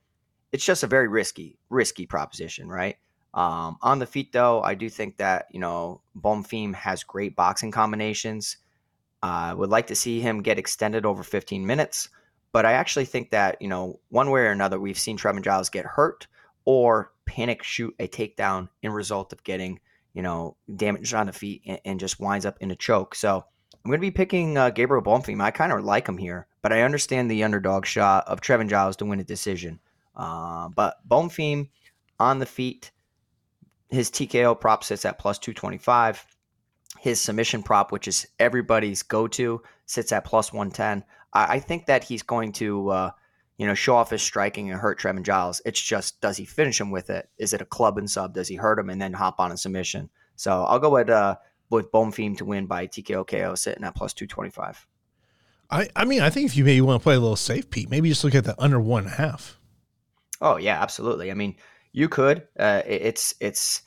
it's just a very risky, risky proposition, right? Um, on the feet, though, I do think that you know Bonfim has great boxing combinations. I uh, would like to see him get extended over 15 minutes, but I actually think that you know one way or another, we've seen Trevin Giles get hurt or panic shoot a takedown in result of getting you know, damaged on the feet and, and just winds up in a choke. So I'm going to be picking uh, Gabriel Bonfim. I kind of like him here, but I understand the underdog shot of Trevin Giles to win a decision. Uh, but Bonfim on the feet, his TKO prop sits at plus 225. His submission prop, which is everybody's go to, sits at plus 110. I, I think that he's going to. Uh, you know, show off his striking and hurt Trevin Giles. It's just, does he finish him with it? Is it a club and sub? Does he hurt him and then hop on a submission? So I'll go with uh, with Bonfim to win by TKO KO sitting at plus 225. I, I mean, I think if you maybe want to play a little safe, Pete, maybe just look at the under one and a half. Oh yeah, absolutely. I mean, you could. Uh, it's it's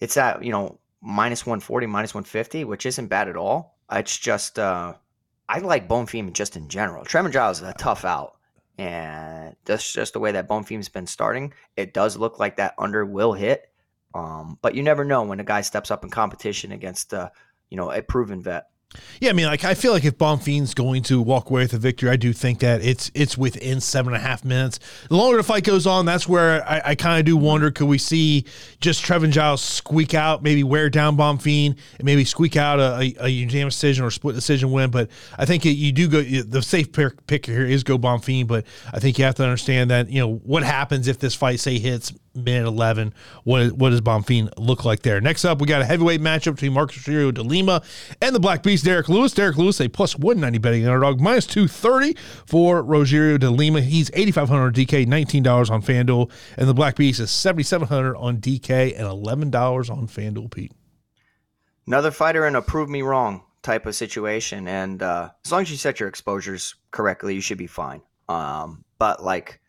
it's at you know minus 140, minus 150, which isn't bad at all. It's just uh, I like Bonfim just in general. Trevin Giles is a tough out. And that's just the way that Bonfim's been starting. It does look like that under will hit. Um, but you never know when a guy steps up in competition against, uh, you know, a proven vet. Yeah, I mean, like I feel like if Bonfim's going to walk away with a victory, I do think that it's it's within seven and a half minutes. The longer the fight goes on, that's where I, I kind of do wonder: could we see just Trevin Giles squeak out, maybe wear down Bonfim, and maybe squeak out a, a, a unanimous decision or split decision win? But I think it, you do go. The safe pick, pick here is go Bonfim, but I think you have to understand that you know what happens if this fight say hits minute 11. What, what does Bonfim look like there? Next up, we got a heavyweight matchup between Marcos Rogerio de Lima and the Black Beast, Derrick Lewis. Derrick Lewis, a plus 190 betting underdog, minus 230 for Rogerio de Lima. He's 8,500 DK, $19 on FanDuel. And the Black Beast is 7,700 on DK and $11 on FanDuel, Pete. Another fighter in a prove me wrong type of situation. And uh, as long as you set your exposures correctly, you should be fine. Um, but like,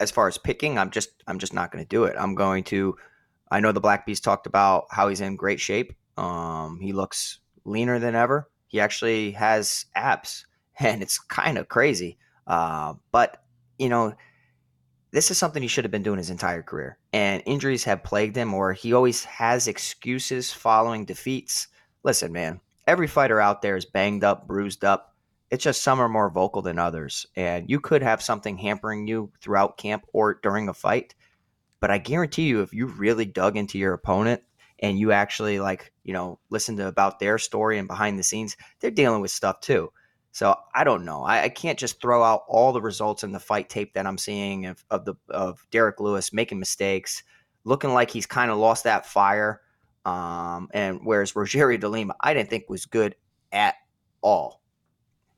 as far as picking, I'm just I'm just not going to do it. I'm going to. I know the Black Beast talked about how he's in great shape. Um, he looks leaner than ever. He actually has abs, [LAUGHS] and it's kind of crazy. Uh, but you know, this is something he should have been doing his entire career. And injuries have plagued him, or he always has excuses following defeats. Listen, man, every fighter out there is banged up, bruised up. It's just some are more vocal than others. And you could have something hampering you throughout camp or during a fight. But I guarantee you, if you really dug into your opponent and you actually like, you know, listen to about their story and behind the scenes, they're dealing with stuff too. So I don't know. I, I can't just throw out all the results in the fight tape that I'm seeing of, of the of Derrick Lewis making mistakes, looking like he's kind of lost that fire. Um, and whereas Rogerio de Lima, I didn't think was good at all.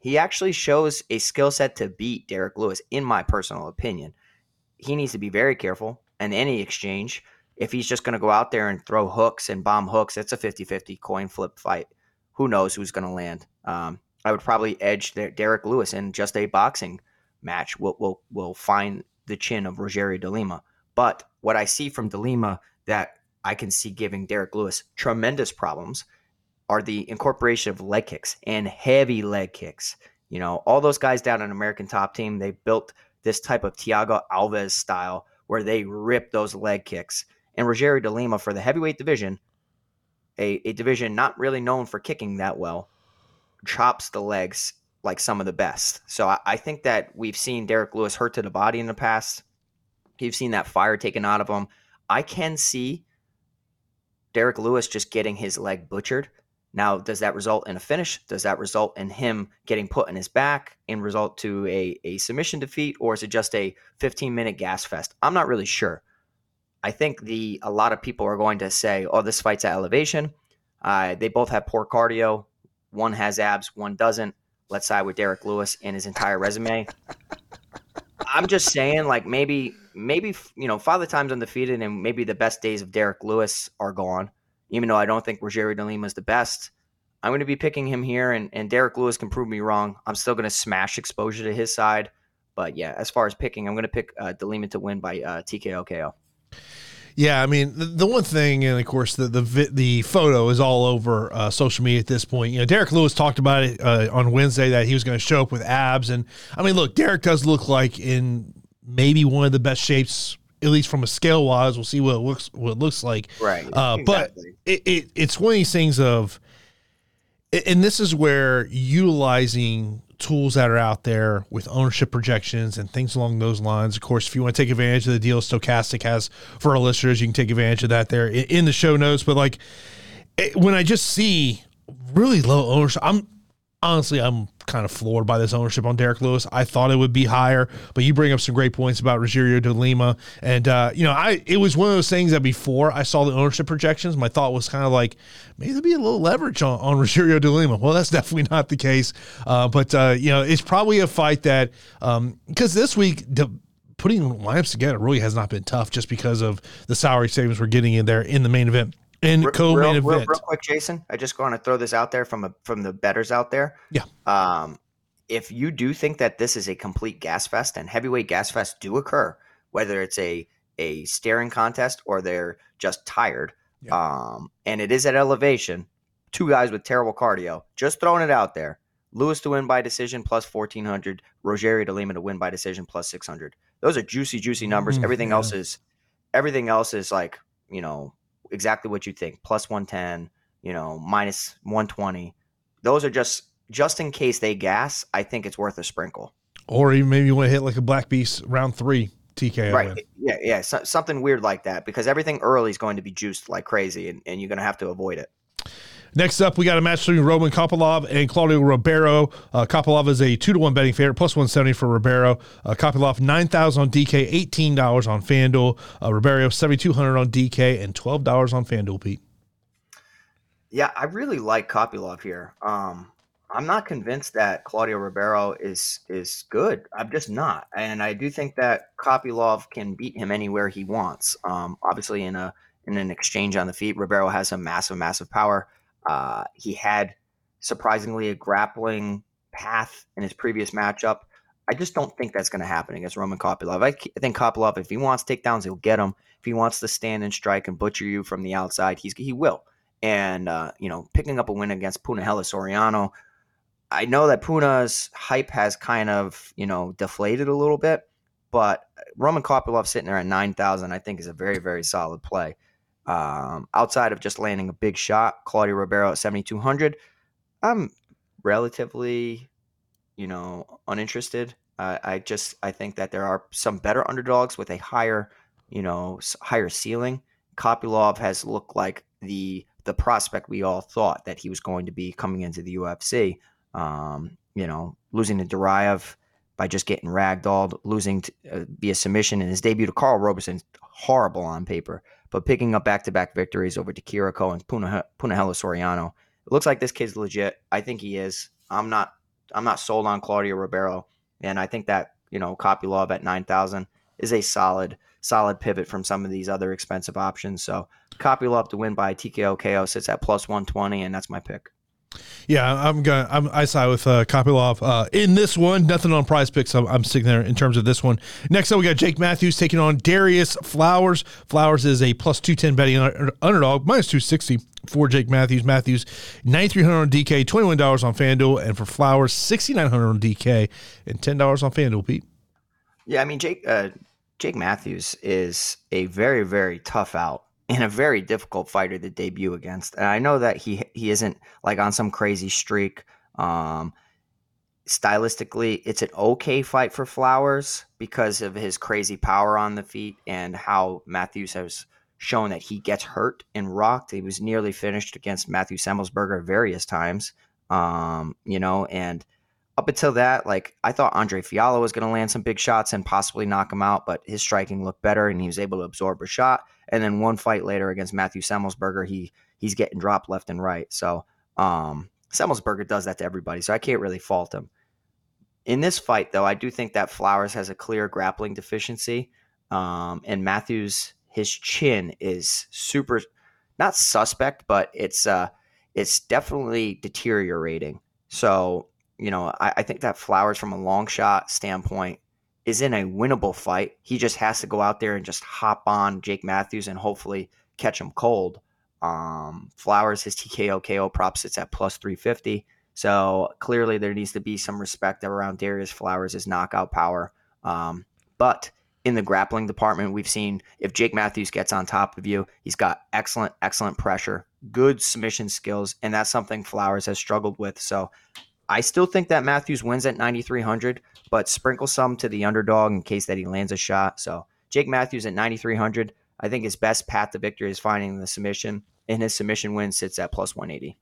He actually shows a skill set to beat Derrick Lewis, in my personal opinion. He needs to be very careful in any exchange. If he's just going to go out there and throw hooks and bomb hooks, it's a 50 50 coin flip fight. Who knows who's going to land? Um, I would probably edge Derrick Lewis in just a boxing match. We'll, we'll, we'll find the chin of Rogerio de Lima. But what I see from de Lima that I can see giving Derrick Lewis tremendous problems are the incorporation of leg kicks and heavy leg kicks. You know, all those guys down on American Top Team, they built this type of Thiago Alves style where they rip those leg kicks. And Rogerio de Lima for the heavyweight division, a, a division not really known for kicking that well, chops the legs like some of the best. So I, I think that we've seen Derrick Lewis hurt to the body in the past. You've seen that fire taken out of him. I can see Derrick Lewis just getting his leg butchered. Now, does that result in a finish? Does that result in him getting put in his back and result to a, a submission defeat, or is it just a 15 minute gas fest? I'm not really sure. I think the a lot of people are going to say, "Oh, this fight's at elevation." Uh, they both have poor cardio. One has abs, one doesn't. Let's side with Derrick Lewis and his entire resume. I'm just saying, like maybe, maybe you know, Father Time's undefeated, and maybe the best days of Derrick Lewis are gone. Even though I don't think Rogerio de Lima is the best, I'm going to be picking him here, and and Derrick Lewis can prove me wrong. I'm still going to smash exposure to his side, but yeah, as far as picking, I'm going to pick uh, de Lima to win by uh, TKO KO. Yeah, I mean the, the, one thing, and of course the the the photo is all over uh, social media at this point. You know, Derrick Lewis talked about it uh, on Wednesday that he was going to show up with abs, and I mean, look, Derrick does look like in maybe one of the best shapes, at least from a scale wise. We'll see what it looks what it looks like. Right. Uh, exactly. But it, it it's one of these things of, and this is where utilizing tools that are out there with ownership projections and things along those lines. Of course, if you want to take advantage of the deal Stokastic has for our listeners, you can take advantage of that there in the show notes. But like it, when I just see really low ownership, I'm honestly, I'm kind of floored by this ownership on Derrick Lewis. I thought it would be higher, but you bring up some great points about Rogerio de Lima. And, uh, you know, I it was one of those things that before I saw the ownership projections, my thought was kind of like, maybe there'll be a little leverage on, on [LAUGHS] Rogerio de Lima. Well, that's definitely not the case. Uh, but, uh, you know, it's probably a fight that, because um, this week, the, putting lineups together really has not been tough just because of the salary savings we're getting in there in the main event and co-main real, event. Real, real, quick, Jason, I just want to throw this out there from a, from the betters out there. Yeah. Um, if you do think that this is a complete gas fest and heavyweight gas fest do occur, whether it's a a staring contest or they're just tired, yeah. um, and it is at elevation, two guys with terrible cardio, just throwing it out there. Lewis to win by decision plus 1400, Rogerio de Lima to win by decision plus 600. Those are juicy, juicy numbers. Mm, everything yeah. else is everything else is like, you know, exactly what you think. Plus 110, you know, minus 120. Those are just just in case they gas. I think it's worth a sprinkle. Or even maybe you want to hit like a Black Beast round three TKO. Right. Win. Yeah. Yeah. So, something weird like that because everything early is going to be juiced like crazy and, and you're going to have to avoid it. Next up, we got a match between Roman Kopylov and Claudio Ribeiro. Uh, Kopylov is a two to one betting favorite, plus one seventy for Ribeiro. Uh, Kopylov nine thousand on DK, eighteen dollars on FanDuel. Uh, Ribeiro seventy two hundred on DK and twelve dollars on FanDuel. Pete. Yeah, I really like Kopylov here. Um, I'm not convinced that Claudio Ribeiro is is good. I'm just not, and I do think that Kopylov can beat him anywhere he wants. Um, obviously, in a in an exchange on the feet, Ribeiro has a massive, massive power. Uh, he had surprisingly a grappling path in his previous matchup. I just don't think that's going to happen against Roman Kopylov. I, I think Kopylov, if he wants takedowns, he'll get them. If he wants to stand and strike and butcher you from the outside, he's he will. And uh, you know, picking up a win against Punahele Soriano, I know that Puna's hype has kind of you know deflated a little bit, but Roman Kopylov sitting there at nine thousand, I think, is a very very solid play. Um, outside of just landing a big shot, Claudio Ribeiro at 7,200, I'm relatively, you know, uninterested. Uh, I just I think that there are some better underdogs with a higher, you know, higher ceiling. Kopylov has looked like the the prospect we all thought that he was going to be coming into the UFC. Um, you know, losing to Duraev by just getting ragdolled, losing to, uh, via submission in his debut to Karl Roberson, horrible on paper. But picking up back to back victories over Takira and Punahele Soriano. It looks like this kid's legit. I think he is. I'm not I'm not sold on Claudio Ribeiro. And I think that, you know, copy Kopylov at nine thousand is a solid, solid pivot from some of these other expensive options. So copy Kopylov to win by TKO KO sits at plus one twenty, and that's my pick. Yeah, I'm gonna. I'm, I side with uh, Kopylov uh, in this one. Nothing on Prize Picks. I'm, I'm sticking there in terms of this one. Next up, we got Jake Matthews taking on Darrius Flowers. Flowers is a plus two ten betting underdog, minus two sixty for Jake Matthews. Matthews ninety three hundred on DK, twenty one dollars on FanDuel, and for Flowers sixty nine hundred on DK and ten dollars on FanDuel. Pete. Yeah, I mean Jake. Uh, Jake Matthews is a very very tough out and a very difficult fighter to debut against. And I know that he he isn't like on some crazy streak. Um, stylistically, it's an okay fight for Flowers because of his crazy power on the feet and how Matthews has shown that he gets hurt and rocked. He was nearly finished against Matthew Semelsberger various times. Um, you know, and up until that, like I thought Andre Fialho was going to land some big shots and possibly knock him out, but his striking looked better and he was able to absorb a shot. And then one fight later against Matthew Semelsberger, he he's getting dropped left and right. So um, Semelsberger does that to everybody, so I can't really fault him. In this fight, though, I do think that Flowers has a clear grappling deficiency, um, and Matthews his chin is super, not suspect, but it's uh, it's definitely deteriorating. So you know, I, I think that Flowers, from a long shot standpoint, is in a winnable fight. He just has to go out there and just hop on Jake Matthews and hopefully catch him cold. Um, Flowers, his TKO KO prop sits at plus 350. So clearly there needs to be some respect around Darrius Flowers' knockout power. Um, but in the grappling department, we've seen if Jake Matthews gets on top of you, he's got excellent, excellent pressure, good submission skills, and that's something Flowers has struggled with. So I still think that Matthews wins at 9,300, but sprinkle some to the underdog in case that he lands a shot. So Jake Matthews at 9,300. I think his best path to victory is finding the submission, and his submission win sits at plus 180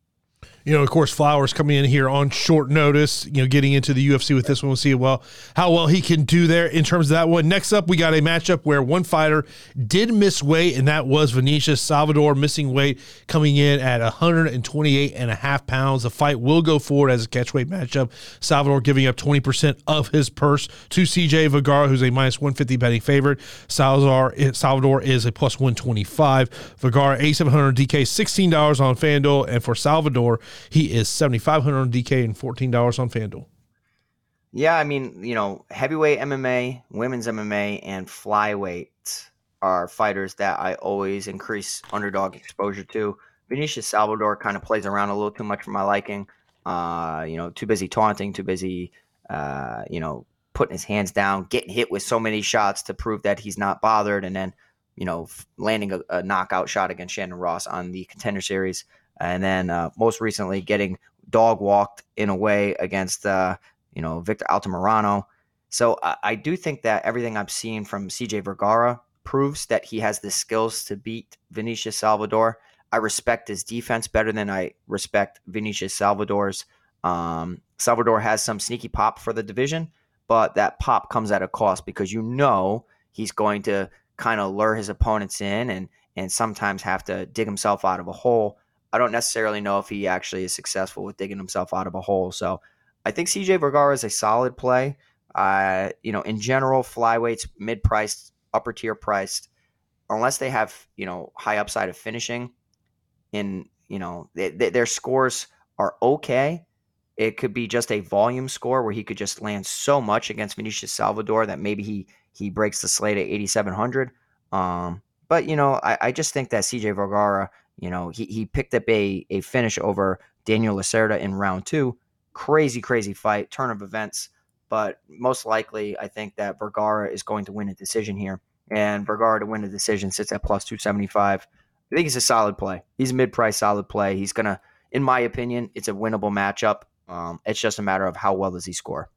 you know, of course, Flowers coming in here on short notice, you know, getting into the UFC with this one. We'll see well how well he can do there in terms of that one. Next up, we got a matchup where one fighter did miss weight, and that was Vinicius Salvador missing weight coming in at 128 and a half pounds. The fight will go forward as a catchweight matchup. Salvador giving up 20% of his purse to CJ Vergara, who's a minus 150 betting favorite. Salazar eh, Salvador is a plus 125. Vergara 8700 DK, $16 on FanDuel, and for Salvador, he is 7500 on DK and $14 on FanDuel. Yeah, I mean, you know, heavyweight MMA, women's MMA, and flyweight are fighters that I always increase underdog exposure to. Vinicius Salvador kind of plays around a little too much for my liking. Uh, you know, too busy taunting, too busy, uh, you know, putting his hands down, getting hit with so many shots to prove that he's not bothered, and then, you know, landing a, a knockout shot against Shannon Ross on the contender series and then uh, most recently getting dog walked in a way against uh, you know Victor Altamirano. So I, I do think that everything I'm seeing from CJ Vergara proves that he has the skills to beat Vinicius Salvador. I respect his defense better than I respect Vinicius Salvador's. Um, Salvador has some sneaky pop for the division, but that pop comes at a cost because you know he's going to kind of lure his opponents in and and sometimes have to dig himself out of a hole. I don't necessarily know if he actually is successful with digging himself out of a hole. So I think CJ Vergara is a solid play. Uh, you know, in general, flyweights, mid priced, upper tier priced, unless they have, you know, high upside of finishing in, you know, they, they, their scores are okay. It could be just a volume score where he could just land so much against Vinicius Salvador that maybe he he breaks the slate at 8,700. Um, but you know, I, I just think that CJ Vergara you know, he, he picked up a, a finish over Daniel Lacerda in round two. Crazy, crazy fight, turn of events. But most likely, I think that Vergara is going to win a decision here. And Vergara to win a decision sits at plus 275. I think he's a solid play. He's a mid price, solid play. He's going to, in my opinion, it's a winnable matchup. Um, it's just a matter of how well does he score.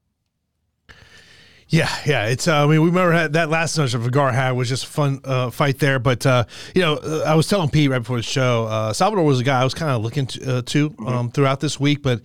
Yeah, yeah. It's. Uh, I mean, we remember that last match that Vergara had was just a fun uh, fight there. But uh, you know, uh, I was telling Pete right before the show, uh, Salvador was a guy I was kind of looking to, uh, to mm-hmm. um, throughout this week, but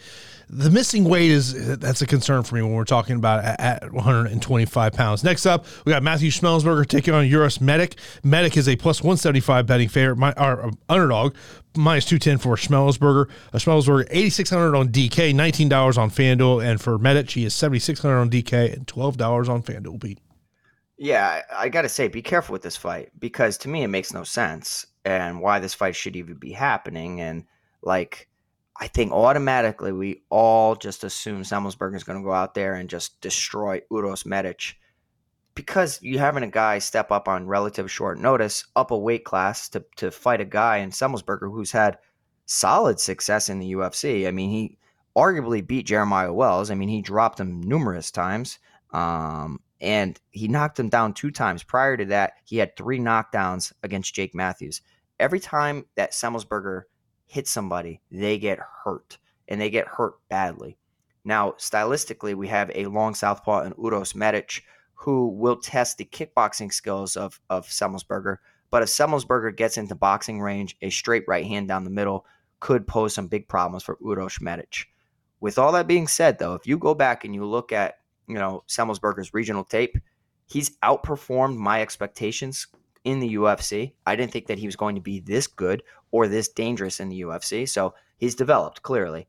the missing weight is that's a concern for me when we're talking about at, at 125 pounds. Next up, we got Matthew Schmelsberger taking on Uros Medic. Medic is a plus 175 betting favorite, my, our underdog, minus 210 for Schmelsberger. A uh, Schmelsberger 8600 on DK, $19 on FanDuel, and for Medic, he is 7600 on DK and $12 on FanDuel. Pete. Yeah, I got to say, be careful with this fight because to me it makes no sense and why this fight should even be happening. And like, I think automatically we all just assume Semelsberger is going to go out there and just destroy Uros Medic because you having a guy step up on relative short notice, up a weight class to to fight a guy in Semelsberger who's had solid success in the UFC. I mean, he arguably beat Jeremiah Wells. I mean, he dropped him numerous times. Um, and he knocked him down two times. Prior to that, he had three knockdowns against Jake Matthews. Every time that Semelsberger hits somebody, they get hurt, and they get hurt badly. Now, stylistically, we have a long southpaw and Uros Medic, who will test the kickboxing skills of of Semelsberger. But if Semelsberger gets into boxing range, a straight right hand down the middle could pose some big problems for Uros Medic. With all that being said, though, if you go back and you look at you know Semelsberger's regional tape, he's outperformed my expectations in the UFC. I didn't think that he was going to be this good or this dangerous in the UFC. So he's developed clearly.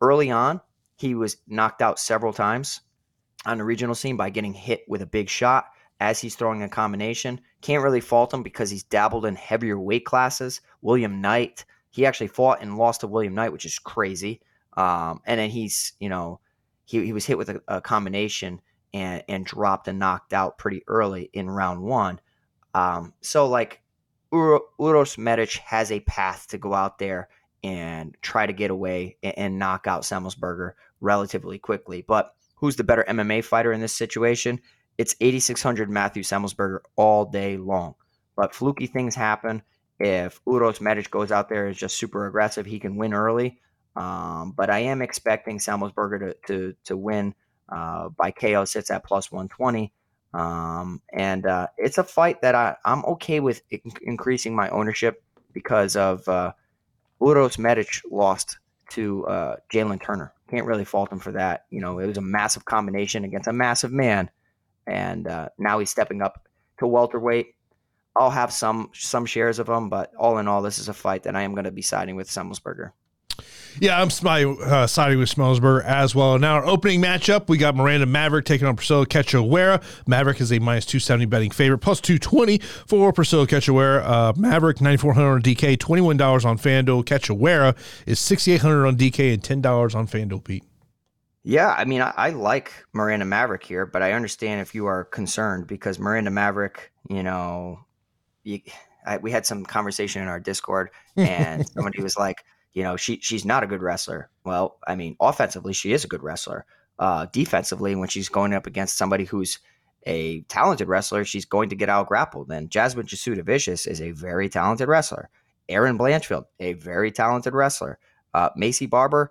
Early on, he was knocked out several times on the regional scene by getting hit with a big shot as he's throwing a combination. Can't really fault him because he's dabbled in heavier weight classes. William Knight, he actually fought and lost to William Knight, which is crazy. Um, and then he's, you know, he, he was hit with a, a, combination and, and dropped and knocked out pretty early in round one. Um, so, like, Ur- Uros Medic has a path to go out there and try to get away and, and knock out Semelsberger relatively quickly. But who's the better MMA fighter in this situation? It's 8,600 Matthew Semelsberger all day long. But fluky things happen. If Uros Medic goes out there is just super aggressive, he can win early. Um, but I am expecting Semelsberger to, to, to win uh, by KO, sits at plus 120. Um, and uh, it's a fight that I, I'm okay with increasing my ownership because of uh, Uros Medic lost to uh, Jalin Turner. Can't really fault him for that. You know, it was a massive combination against a massive man, and uh, now he's stepping up to welterweight. I'll have some some shares of him, but all in all, this is a fight that I am going to be siding with Semelsberger. Yeah, I'm uh, siding with Smellsberger as well. Now, our opening matchup, we got Miranda Maverick taking on Priscila Cachoeira. Maverick is a minus 270 betting favorite, plus 220 for Priscila Cachoeira. Uh, Maverick, 9400 on DK, $21 on FanDuel. Cachoeira is 6800 on DK and $10 on FanDuel, Pete. Yeah, I mean, I, I, like Miranda Maverick here, but I understand if you are concerned because Miranda Maverick, you know, you, I, we had some conversation in our Discord, [LAUGHS] and somebody was like, you know, she she's not a good wrestler. Well, I mean, offensively, she is a good wrestler. Uh, defensively, when she's going up against somebody who's a talented wrestler, she's going to get out grappled. And Jasmine Jasudavicius is a very talented wrestler. Erin Blanchfield, a very talented wrestler. Uh, Maycee Barber,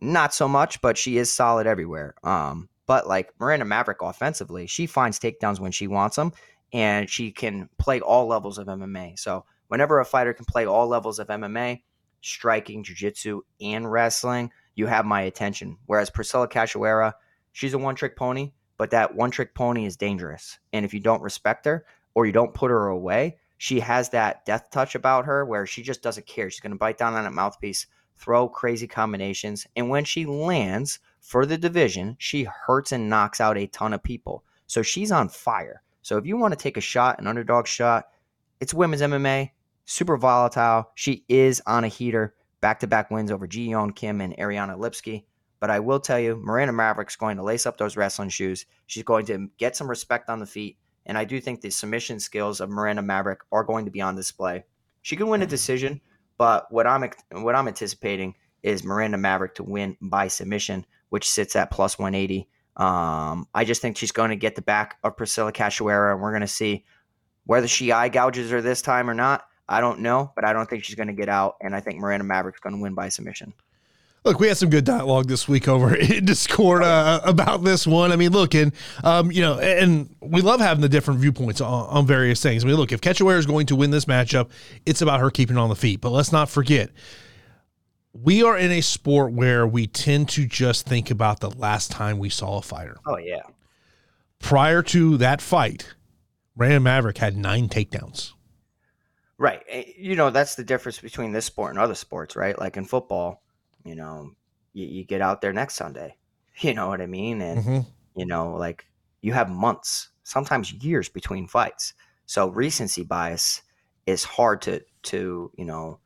not so much, but she is solid everywhere. Um, but like Miranda Maverick offensively, she finds takedowns when she wants them, and she can play all levels of MMA. So whenever a fighter can play all levels of MMA, striking, jiu-jitsu, and wrestling, you have my attention. Whereas Priscila Cachoeira, she's a one-trick pony, but that one-trick pony is dangerous. And if you don't respect her or you don't put her away, she has that death touch about her where she just doesn't care. She's going to bite down on that mouthpiece, throw crazy combinations, and when she lands for the division, she hurts and knocks out a ton of people. So she's on fire. So if you want to take a shot, an underdog shot, it's women's MMA super volatile. She is on a heater, back to back wins over Ji Yeon Kim and Ariana Lipsky. But I will tell you, Miranda Maverick's going to lace up those wrestling shoes. She's going to get some respect on the feet. And I do think the submission skills of Miranda Maverick are going to be on display. She can win a decision, but what I'm what I'm anticipating is Miranda Maverick to win by submission, which sits at plus 180. Um, I just think she's going to get the back of Priscila Cachoeira, and we're going to see whether she eye gouges her this time or not. I don't know, but I don't think she's going to get out, and I think Miranda Maverick's going to win by submission. Look, we had some good dialogue this week over [LAUGHS] in Discord uh, about this one. I mean, look, and um, you know, and we love having the different viewpoints on, on various things. I mean, look, if Cachoeira is going to win this matchup, it's about her keeping on the feet. But let's not forget, we are in a sport where we tend to just think about the last time we saw a fighter. Oh yeah. Prior to that fight, Brandon Maverick had nine takedowns. Right. Eh, you know, that's the difference between this sport and other sports, right? Like in football, you know, you, you get out there next Sunday. [LAUGHS] You know what I mean? And, mm-hmm. you know, like you have months, sometimes years between fights. So recency bias is hard to, to, you know,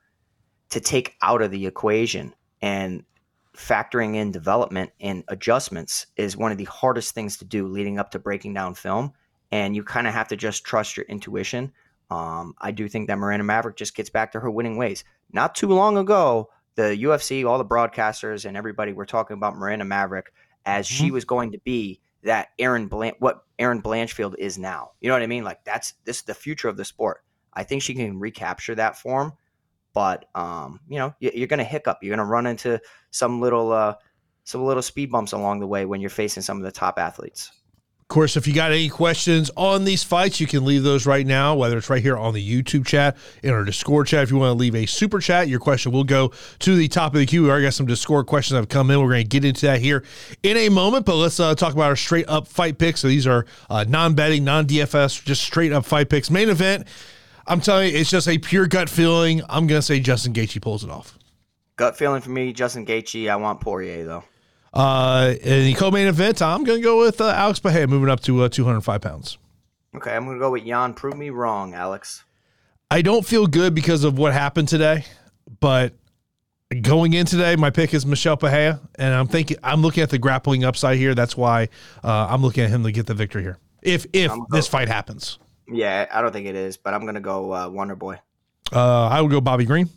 to take out of the equation. And factoring in development and adjustments is one of the hardest things to do leading up to breaking down film. And you kind of have to just trust your intuition um, I do think that Miranda Maverick just gets back to her winning ways. Not too long ago, the UFC, all the broadcasters, and everybody were talking about Miranda Maverick as mm-hmm. she was going to be that Erin Blan- what Erin Blanchfield is now. You know what I mean? Like that's this is the future of the sport. I think she can recapture that form, but um, you know, you're going to hiccup. You're going to run into some little uh, some little speed bumps along the way when you're facing some of the top athletes course, if you got any questions on these fights, you can leave those right now, whether it's right here on the YouTube chat, in our Discord chat. If you want to leave a super chat, your question will go to the top of the queue. We already got some Discord questions that have come in. We're going to get into that here in a moment, but let's uh, talk about our straight up fight picks. So these are uh, non betting, non DFS, just straight up fight picks. Main event, I'm telling you, it's just a pure gut feeling. I'm going to say Justin Gaethje pulls it off. Gut feeling for me, Justin Gaethje. I want Poirier, though. Uh, in the co-main event, I'm going to go with uh, Alex Bahia, moving up to uh, 205 pounds. Okay, I'm going to go with Jan. Prove me wrong, Alex. I don't feel good because of what happened today, but going in today, my pick is Michel Pereira, and I'm thinking I'm looking at the grappling upside here. That's why uh, I'm looking at him to get the victory here. If if this fight happens, yeah, I don't think it is, but I'm gonna go uh, Wonder Boy. Uh, I would go Bobby Green.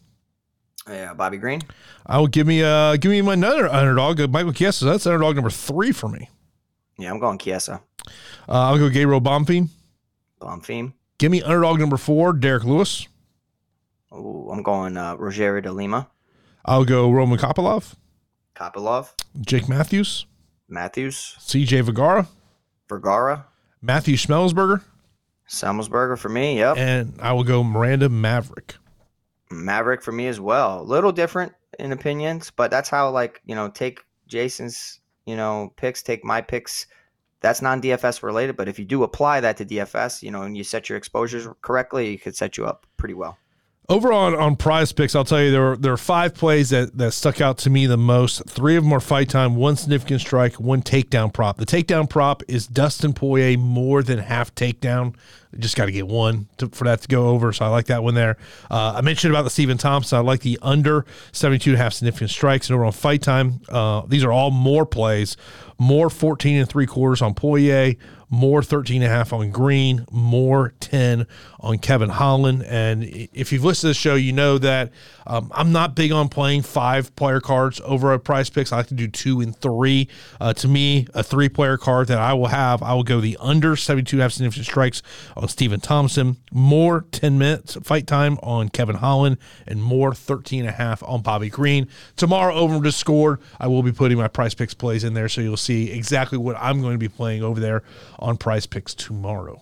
Yeah, Bobby Green. I will give me uh give me my another underdog, uh, Michael Chiesa. That's underdog number three for me. Yeah, I'm going Chiesa. Uh, I'll go Gabriel Bonfim. Bonfim. Give me underdog number four, Derrick Lewis. Oh, I'm going uh, Rogerio de Lima. I'll go Roman Kopylov. Kopylov. Jake Matthews. Matthews. CJ Vergara. Vergara. Matthew Schmelsberger. Schmelsberger for me, yep. And I will go Miranda Maverick. Maverick for me as well. A little different in opinions, but that's how like you know take Jason's you know picks, take my picks. That's non DFS related, but if you do apply that to DFS, you know, and you set your exposures correctly, it could set you up pretty well. Over on, on prize picks, I'll tell you there are, there are five plays that, that stuck out to me the most. Three of them are fight time, one significant strike, one takedown prop. The takedown prop is Dustin Poirier more than half takedown. Just got to get one to, for that to go over. So I like that one there. Uh, I mentioned about the Stephen Thompson. I like the under 72 and a half significant strikes. And over on fight time, uh, these are all more plays, more 14 and three quarters on Poirier, more 13 and a half on Green, more 10 on Kevin Holland. And if you've listened to the show, you know that um, I'm not big on playing five player cards over at prize picks. I like to do two and three. Uh, to me, a three player card that I will have, I will go the under 72 and half significant strikes on Stephen Thompson, more 10 minutes fight time on Kevin Holland, and more 13 and a half on Bobby Green. Tomorrow over to score, I will be putting my prize picks plays in there so you'll see exactly what I'm going to be playing over there on Prize Picks tomorrow.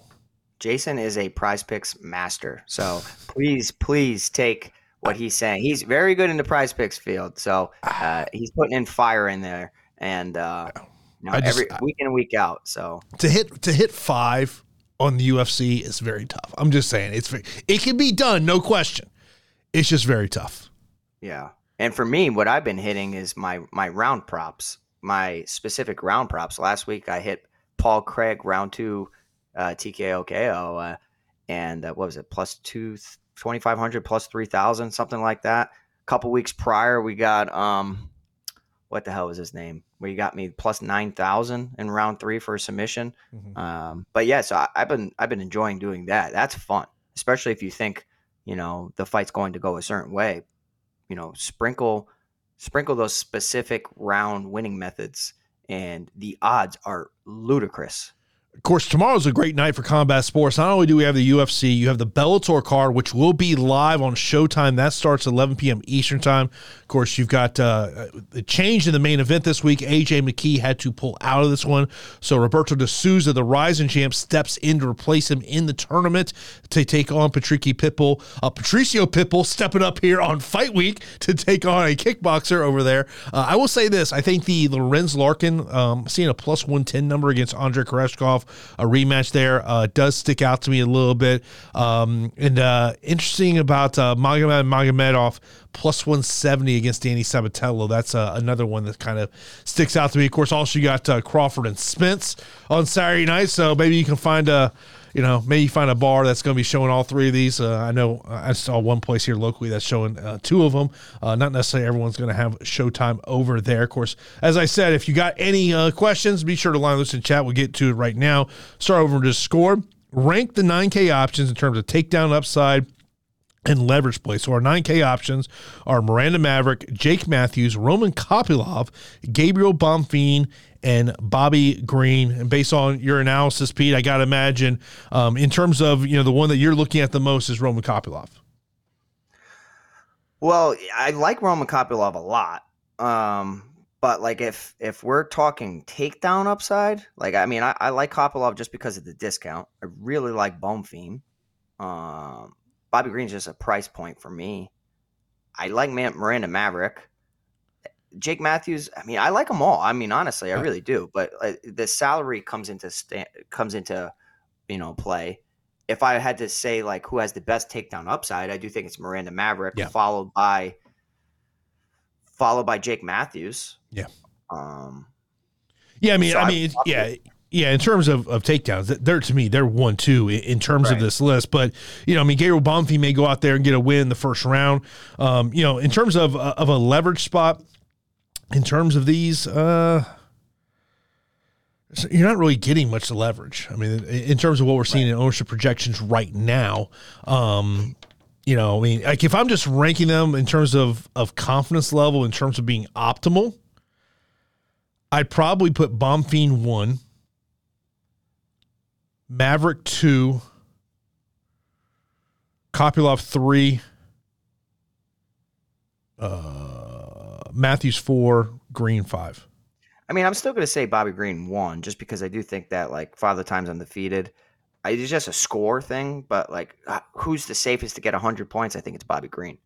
Jason is a Prize Picks master, so please, please take what he's saying. He's very good in the Prize Picks field, so uh, he's putting in fire in there, and uh, you know, just, every week in week out. So to hit to hit five on the UFC is very tough. I'm just saying it's very, it can be done, no question. It's just very tough. Yeah. And for me, what I've been hitting is my my round props, my specific round props. Last week I hit Paul Craig round two uh, TKO KO, uh, and uh, what was it? Plus two, 2,500 plus 3,000, something like that. A couple weeks prior, we got, um, what the hell was his name? Where you got me plus 9,000 in round three for a submission. Mm-hmm. Um, but yeah, so I, I've been, I've been enjoying doing that. That's fun, especially if you think, you know, the fight's going to go a certain way. You know, sprinkle, sprinkle those specific round winning methods and the odds are ludicrous. Of course, tomorrow's a great night for combat sports. Not only do we have the UFC, you have the Bellator card, which will be live on Showtime. That starts at 11 p.m. Eastern Time. Of course, you've got uh, the change in the main event this week. AJ McKee had to pull out of this one. So Roberto de Souza, the Rizin champ, steps in to replace him in the tournament to take on Patricky Pitbull. Uh, Patricio Pitbull stepping up here on Fight Week to take on a kickboxer over there. Uh, I will say this I think the Lorenz Larkin, um, seeing a plus 110 number against Andrey Koreshkov a rematch there uh, does stick out to me a little bit. Um, and uh, interesting about uh, Magomed Magomedov plus 170 against Danny Sabatello. That's uh, another one that kind of sticks out to me. Of course, also you got uh, Crawford and Spence on Saturday night, so maybe you can find a you know, maybe find a bar that's going to be showing all three of these. Uh, I know I saw one place here locally that's showing uh, two of them. Uh, not necessarily everyone's going to have Showtime over there. Of course, as I said, if you got any uh, questions, be sure to line those in chat. We'll get to it right now. Start over to score. Rank the 9K options in terms of takedown upside and leverage play. So our 9K options are Miranda Maverick, Jake Matthews, Roman Kopylov, Gabriel Bonfim, and Bobby Green. And based on your analysis, Pete, I got to imagine um, in terms of you know the one that you're looking at the most is Roman Kopylov. Well, I like Roman Kopylov a lot. Um, but like if if we're talking takedown upside, like I mean, I, I like Kopylov just because of the discount. I really like Bonfim. Um, Bobby Green's just a price point for me. I like Miranda Maverick. Jake Matthews, I mean, I like them all. I mean, honestly, I really do. But uh, the salary comes into comes into you know play. If I had to say like who has the best takedown upside, I do think it's Miranda Maverick, yeah. followed by followed by Jake Matthews. Yeah. Um. Yeah, I mean, so I mean, I, yeah. Yeah, in terms of, of takedowns, they're to me they're one two in terms right. of this list. But you know, I mean, Gabriel Bonfim may go out there and get a win the first round. Um, you know, in terms of of a leverage spot, in terms of these, uh, you're not really getting much leverage. I mean, in terms of what we're seeing right. in ownership projections right now, um, you know, I mean, like if I'm just ranking them in terms of of confidence level, in terms of being optimal, I'd probably put Bonfim one, Maverick two, Kopylov three, uh, Matthews four, Green five. I mean, I'm still going to say Bobby Green won just because I do think that like Father Time's undefeated. It's just a score thing, but like uh, who's the safest to get 100 points? I think it's Bobby Green.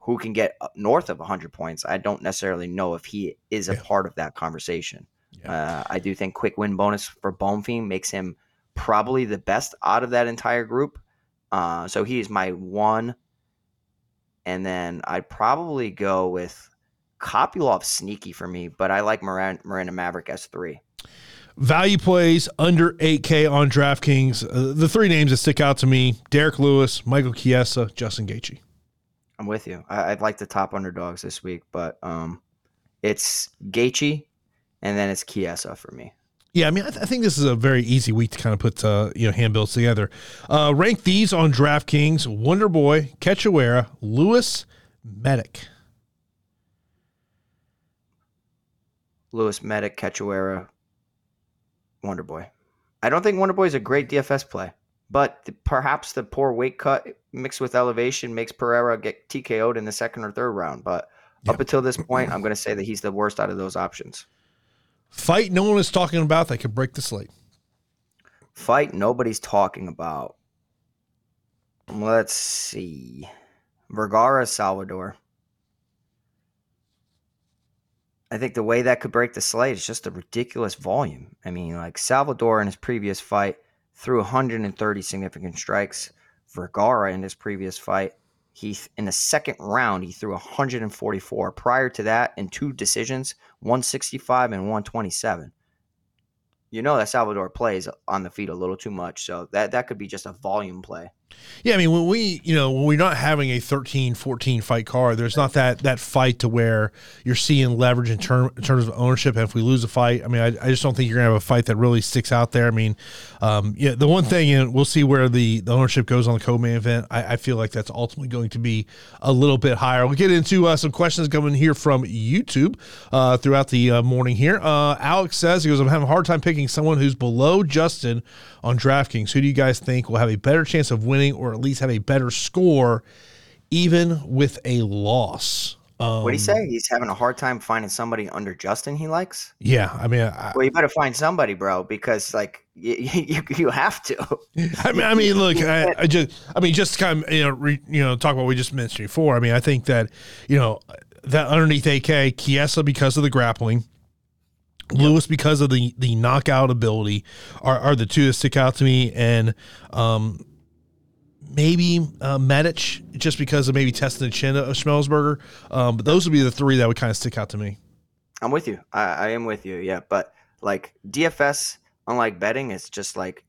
Who can get north of 100 points? I don't necessarily know if he is a yeah. part of that conversation. Yeah. Uh, I do think quick win bonus for Bonfim makes him probably the best out of that entire group. Uh, so he is my one. And then I'd probably go with Kopylov sneaky for me, but I like Miranda, Miranda Maverick as three. Value plays under 8K on DraftKings. Uh, the three names that stick out to me Derrick Lewis, Michael Chiesa, Justin Gaethje. I'm with you. I, would like the top underdogs this week, but um, it's Gaethje and then it's Chiesa for me. Yeah, I mean, I, th- I, think this is a very easy week to kind of put uh, you know hand builds together. Uh, rank these on DraftKings: Wonder Boy, Cachoeira, Lewis, Medic. Lewis Medic, Cachoeira, Wonder Boy. I don't think Wonder Boy is a great DFS play, but the, perhaps the poor weight cut mixed with elevation makes Pereira get TKO'd in the second or third round. But yep. up until this point, I'm going to say that he's the worst out of those options. Fight no one is talking about that could break the slate. Fight nobody's talking about. Let's see. Vergara Salvador. I think the way that could break the slate is just a ridiculous volume. I mean, like Salvador in his previous fight threw 130 significant strikes. Vergara in his previous fight, he in the second round he threw 144. Prior to that, in two decisions, 165 and 127. You know that Salvador plays on the feet a little too much, so that that could be just a volume play. Yeah, I mean when we, you know, when we're not having a 13, 14 fight card, there's not that that fight to where you're seeing leverage in, term, in terms of ownership. And if we lose a fight, I mean, I, I just don't think you're gonna have a fight that really sticks out there. I mean, um, yeah, the one thing, and we'll see where the, the ownership goes on the co-main event. I, I feel like that's ultimately going to be a little bit higher. We'll get into uh, some questions coming here from YouTube uh, throughout the uh, morning here. Uh, Alex says he goes, I'm having a hard time picking someone who's below Justin on DraftKings. Who do you guys think will have a better chance of winning or at least have a better score, even with a loss? Um, what do you say? He's having a hard time finding somebody under Justin he likes. Yeah, I mean, I, well, you better find somebody, bro, because like [LAUGHS] you, you, you have to. [LAUGHS] I mean, I mean, look, I, I, just, I mean, just kind of you know, re, you know, talk about what we just mentioned before. I mean, I think that you know that underneath AK Chiesa because of the grappling. Lewis because of the the knockout ability are, are the two that stick out to me, and um, maybe uh, Medic just because of maybe testing the chin of Semelsberger. Um, but those would be the three that would kind of stick out to me. I'm with you. I, I am with you. Yeah, but like DFS, unlike betting, it's just like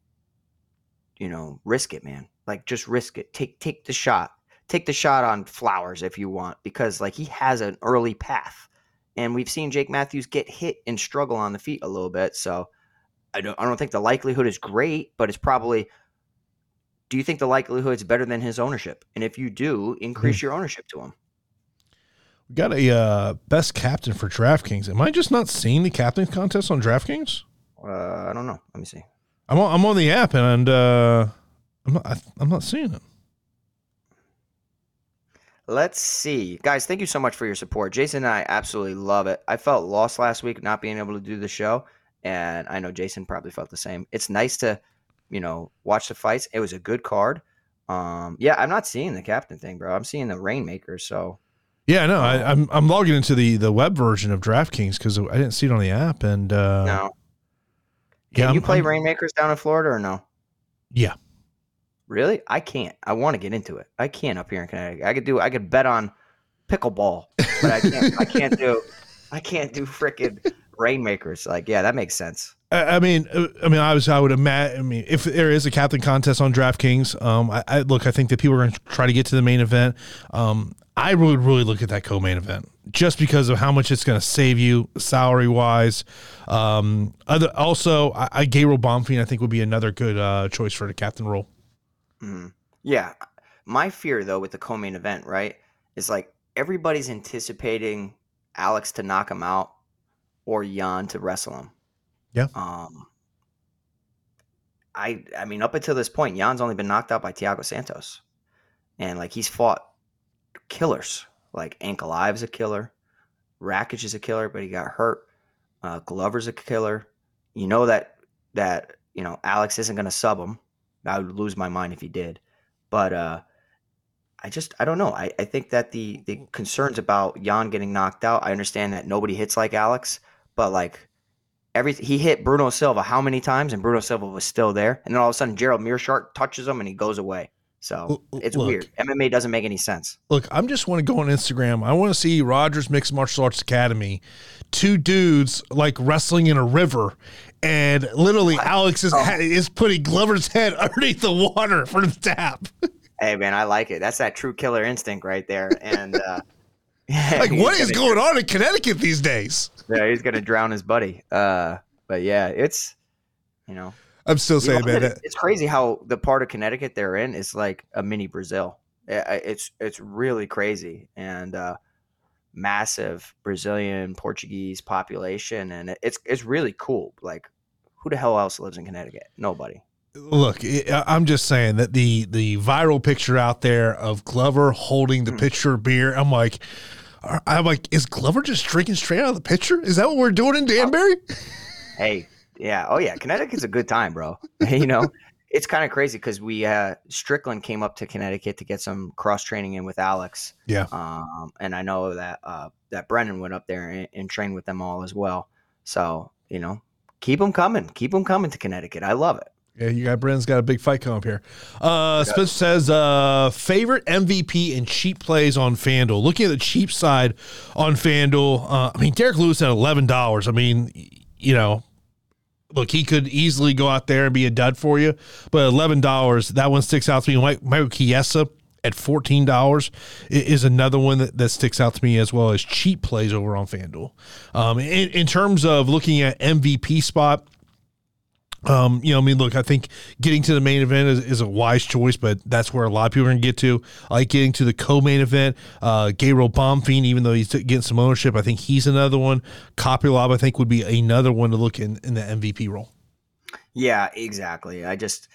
you know, risk it, man. Like just risk it. Take take the shot. Take the shot on Flowers if you want, because like he has an early path and we've seen Jake Matthews get hit and struggle on the feet a little bit. So I don't I don't think the likelihood is great, but it's probably do you think the likelihood is better than his ownership? And if you do, increase mm-hmm. your ownership to him. We got a uh, best captain for DraftKings. Am I just not seeing the captain contest on DraftKings? Uh, I don't know. Let me see. I'm on, I'm on the app and uh, I'm not I, I'm not seeing it. Let's see. Guys, thank you so much for your support. Jason and I absolutely love it. I felt lost last week not being able to do the show, and I know Jason probably felt the same. It's nice to, you know, watch the fights. It was a good card. Um, yeah, I'm not seeing the captain thing, bro. I'm seeing the Rainmakers, so yeah, no, I, am I'm, I'm logging into the the web version of DraftKings because I didn't see it on the app, and uh, no. Can yeah, you I'm, play I'm, Rainmakers down in Florida or no? Yeah, Really? I can't. I want to get into it. I can't up here in Connecticut. I could do. I could bet on pickleball, but I can't. I can't [LAUGHS] do. I can't do freaking rainmakers. Like, yeah, that makes sense. I mean, uh, I mean, I was, I would imagine. I mean, if there is a captain contest on DraftKings, um, I, I look, I think that people are going to try to get to the main event. Um, I would really look at that co-main event just because of how much it's going to save you salary wise. Um, other also, I, I Gabriel Bonfim, I think would be another good uh, choice for the captain role. Mm. Yeah. My fear though with the co-main event, right, is like everybody's anticipating Alex to knock him out or Jan to wrestle him. Yeah. Um I I mean up until this point, Jan's only been knocked out by Thiago Santos. And like he's fought killers. Like Ankalaev's a killer. Rakic is a killer, but he got hurt. Uh, Glover's a killer. You know that that you know Alex isn't going to sub him. I would lose my mind if he did. But uh, I just I don't know. I, I think that the the concerns about Jan getting knocked out. I understand that nobody hits like Alex, but like every he hit Bruno Silva how many times, and Bruno Silva was still there, and then all of a sudden Gerald Meerschaert touches him and he goes away. So it's look, weird. MMA doesn't make any sense. Look, I'm just want to go on Instagram. I want to see Rogers Mixed Martial Arts Academy, two dudes like wrestling in a river, and literally Alex is oh. is putting Glover's head [LAUGHS] underneath the water for the tap. [LAUGHS] Hey man, I like it. That's that true killer instinct right there. And uh, [LAUGHS] like, what is going on in Connecticut these days? Yeah, he's gonna drown his buddy. Uh, but yeah, it's you know. I'm still saying, man, it's crazy how the part of Connecticut they're in is like a mini Brazil. It's it's really crazy, and uh, massive Brazilian Portuguese population, and it's it's really cool. Like, who the hell else lives in Connecticut? Nobody. Look, I'm just saying that the the viral picture out there of Glover holding the mm. pitcher of beer, I'm like, I'm like, is Glover just drinking straight out of the pitcher? Is that what we're doing in Danbury? [LAUGHS] Hey, yeah, oh yeah, Connecticut's a good time, bro. [LAUGHS] you know, it's kind of crazy because we uh, Strickland came up to Connecticut to get some cross training in with Alex. Yeah. Um, and I know that uh, that Brennan went up there and, and, trained with them all as well. So you know, keep them coming, keep them coming to Connecticut. I love it. Yeah, you got Brennan's got a big fight coming up here. Uh, Spencer says uh, favorite MVP and cheap plays on FanDuel. Looking at the cheap side on FanDuel, uh, I mean Derrick Lewis at eleven dollars. I mean, you know, look, he could easily go out there and be a dud for you, but eleven dollars, that one sticks out to me. Mike, Michael Chiesa at fourteen dollars is another one that, that sticks out to me as well as cheap plays over on FanDuel. Um, in, in terms of looking at MVP spot. Um, you know, I mean, look, I think getting to the main event is, is, a wise choice, but that's where a lot of people are going to get to. I like getting to the co-main event. Uh, Gabriel Bonfim, even though he's getting some ownership, I think he's another one. Kopylov, I think, would be another one to look in in the MVP role. Yeah, exactly. I just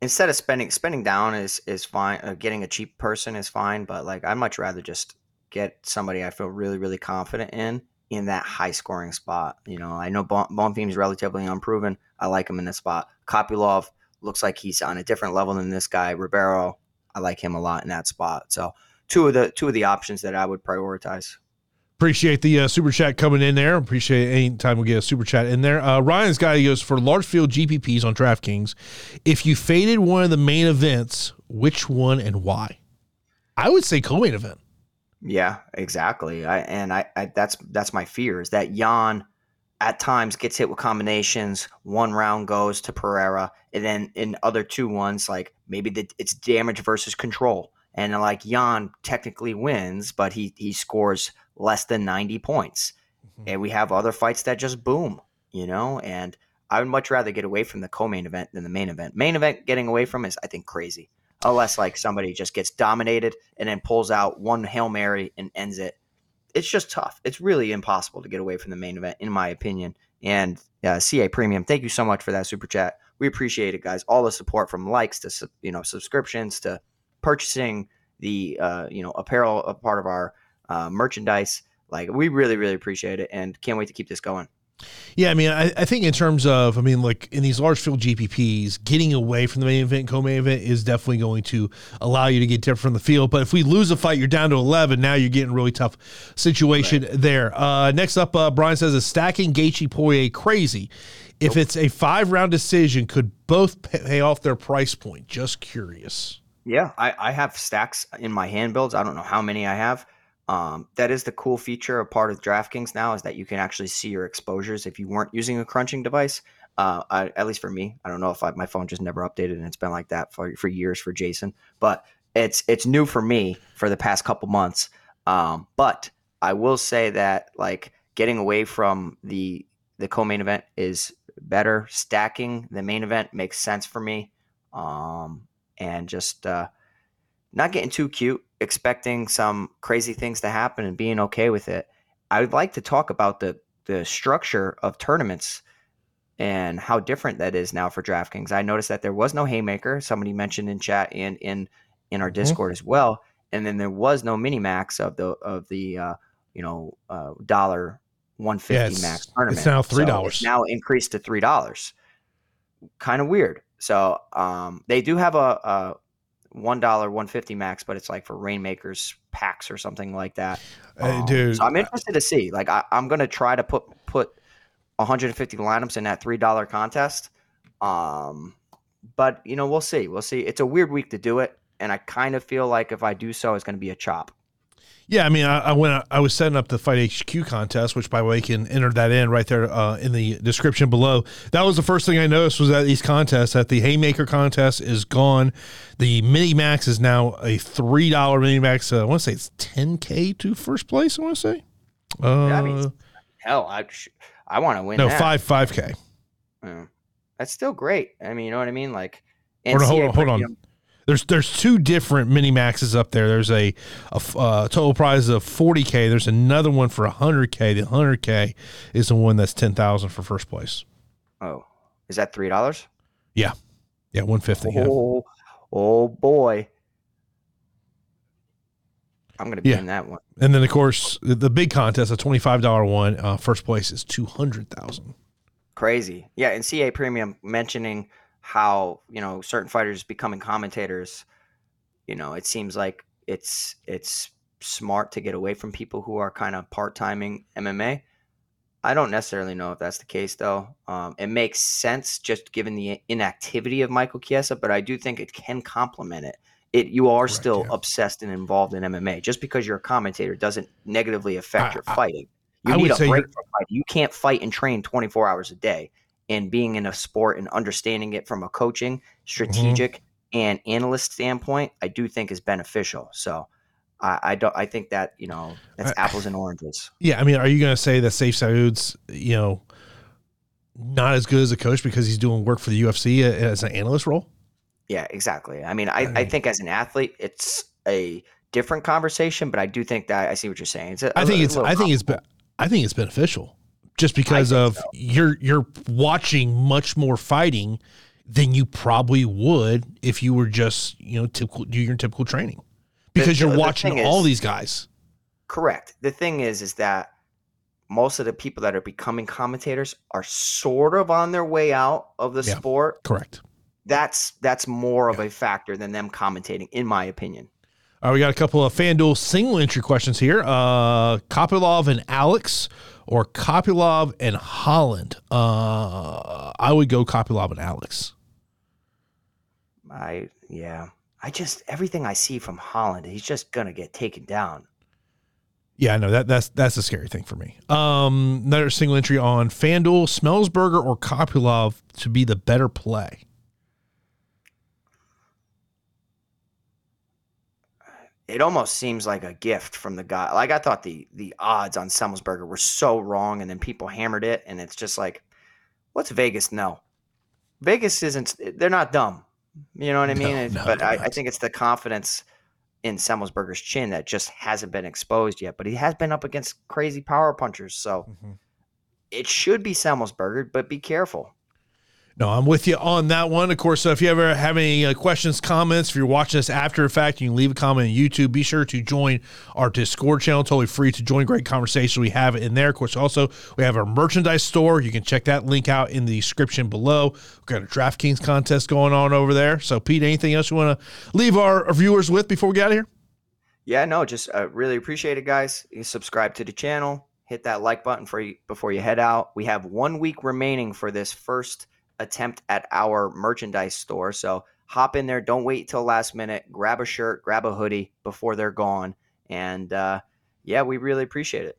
instead of spending spending down is is fine. Uh, getting a cheap person is fine, but like I'd much rather just get somebody I feel really really confident in in that high scoring spot. You know, I know Bonfim is relatively unproven. I like him in this spot. Kopylov looks like he's on a different level than this guy. Ribeiro, I like him a lot in that spot. So two of the two of the options that I would prioritize. Appreciate the uh, super chat coming in there. Appreciate any time we get a super chat in there. Uh, Ryan's guy goes for large field GPPs on DraftKings. If you faded one of the main events, which one and why? I would say co-main event. Yeah, exactly. I and I, I that's that's my fear is that Jan at times gets hit with combinations. One round goes to Pereira, and then in other two ones, like maybe the, it's damage versus control, and like Jan technically wins, but he he scores less than ninety points, mm-hmm. and we have other fights that just boom, you know. And I would much rather get away from the co-main event than the main event. Main event getting away from is I think crazy unless like somebody just gets dominated and then pulls out one Hail Mary and ends it. It's just tough. It's really impossible to get away from the main event, in my opinion. And uh, CA Premium, thank you so much for that super chat. We appreciate it, guys. All the support from likes to you know subscriptions to purchasing the uh, you know apparel, a part of our uh, merchandise. Like we really, really appreciate it, and can't wait to keep this going. Yeah, I mean, I, I, think in terms of, I mean, like in these large field GPPs, getting away from the main event, co-main event is definitely going to allow you to get different from the field. But if we lose a fight, you're down to 11. Now you're getting a really tough situation right. there. Uh, next up, uh, Brian says, is stacking Gaethje Poirier crazy? If nope. it's a five round decision, could both pay off their price point? Just curious. Yeah, I, I have stacks in my hand builds. I don't know how many I have. Um, that is the cool feature of part of DraftKings now is that you can actually see your exposures if you weren't using a crunching device. Uh, I, at least for me, I don't know if I, my phone just never updated and it's been like that for for years for Jason, but it's it's new for me for the past couple months. Um, but I will say that like getting away from the the co-main event is better. Stacking the main event makes sense for me, um, and just uh, not getting too cute expecting some crazy things to happen and being okay with it. I would like to talk about the the structure of tournaments and how different that is now for DraftKings. I noticed that there was no haymaker. Somebody mentioned in chat and in in our mm-hmm. Discord as well, and then there was no mini max of the of the uh, you know uh, dollar one fifty yeah, max tournament. It's now three dollars. So now increased to three dollars. Kind of weird. So um, they do have a, a one dollar, one fifty max, but it's like for rainmakers packs or something like that. Um, dude, so I'm interested to see. Like, I, am gonna try to put put 150 lineups in that three dollar contest. Um, but you know, we'll see. We'll see. It's a weird week to do it, and I kind of feel like if I do so, it's gonna be a chop. Yeah, I mean, I, I went. I was setting up the Fight HQ contest, which by the way, you can enter that in right there uh, in the description below. That was the first thing I noticed was that these contests, that the Haymaker contest is gone. The Mini Max is now a three dollar Mini Max. Uh, I want to say it's ten k to first place. I want to say. Uh, yeah, I mean, hell, I I want to win. No, that. five five k. Yeah. That's still great. I mean, you know what I mean? Like, hold on, hold on, hold on. There's there's two different mini maxes up there. There's a, a uh, total prize of 40k. There's another one for 100k. The 100k is the one that's 10,000 for first place. Oh, is that three dollars? Yeah, yeah, 150. Oh, yeah. oh boy. I'm going to be yeah. in that one. And then, of course, the big contest, a $25 one, uh, first place is 200000 Crazy. Yeah. And CA Premium mentioning how you know certain fighters becoming commentators you know it seems like it's it's smart to get away from people who are kind of part-timing mma i don't necessarily know if that's the case though. Um, it makes sense just given the inactivity of michael chiesa but i do think it can complement it. It you are still yeah. obsessed and involved in mma just because you're a commentator doesn't negatively affect I, your fighting. You I need a break from fighting. You can't fight and train 24 hours a day and being in a sport and understanding it from a coaching, strategic, mm-hmm. and analyst standpoint, I do think is beneficial. So I, I don't. I think that you know that's apples and oranges. Yeah, I mean, are you going to say that Sayif Saud's you know not as good as a coach because he's doing work for the UFC as an analyst role? Yeah, exactly. I mean, I, I, mean, I think as an athlete, it's a different conversation, but I do think that I see what you're saying. It's a, I think a, it's I think it's I think it's beneficial just because of so. you're you're watching much more fighting than you probably would if you were just you know typical do your typical training because the, you're the watching all is, these guys. Correct. The thing is, is that most of the people that are becoming commentators are sort of on their way out of the yeah, sport. Correct. That's that's more yeah. of a factor than them commentating, in my opinion. All right, we got a couple of FanDuel single entry questions here. Uh, Kopylov and Alex, or Kopylov and Holland. Uh, I would go Kopylov and Alex. I yeah. I just everything I see from Holland, he's just gonna get taken down. Yeah, I know that that's that's a scary thing for me. Um, another single entry on FanDuel, Semelsberger or Kopylov to be the better play. It almost seems like a gift from the guy. Like I thought the the odds on Semelsberger were so wrong, and then people hammered it, and it's just like, what's Vegas know? Vegas isn't. They're not dumb. You know what I mean? No, no, but I, I, think it's the confidence in Semelsberger's chin that just hasn't been exposed yet. But he has been up against crazy power punchers, so mm-hmm. it should be Semelsberger. But be careful. No, I'm with you on that one. Of course, so if you ever have any uh, questions, comments, if you're watching this after the fact, you can leave a comment on YouTube. Be sure to join our Discord channel. Totally free to join. Great conversation we have in there. Of course, also we have our merchandise store. You can check that link out in the description below. We've got a DraftKings contest going on over there. So, Pete, anything else you want to leave our, our, viewers with before we get out of here? Yeah, no, just uh, really appreciate it, guys. You subscribe to the channel, hit that like button for you before you head out. We have one week remaining for this first – attempt at our merchandise store. So hop in there. Don't wait till last minute. Grab a shirt, grab a hoodie before they're gone. And uh, yeah, we really appreciate it.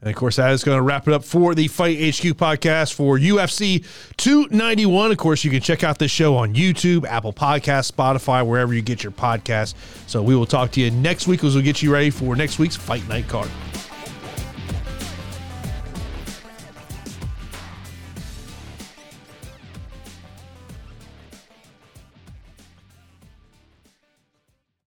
And of course, that is going to wrap it up for the Fight HQ podcast for UFC 291. Of course, you can check out this show on YouTube, Apple Podcast, Spotify, wherever you get your podcast. So we will talk to you next week as we'll get you ready for next week's Fight Night card.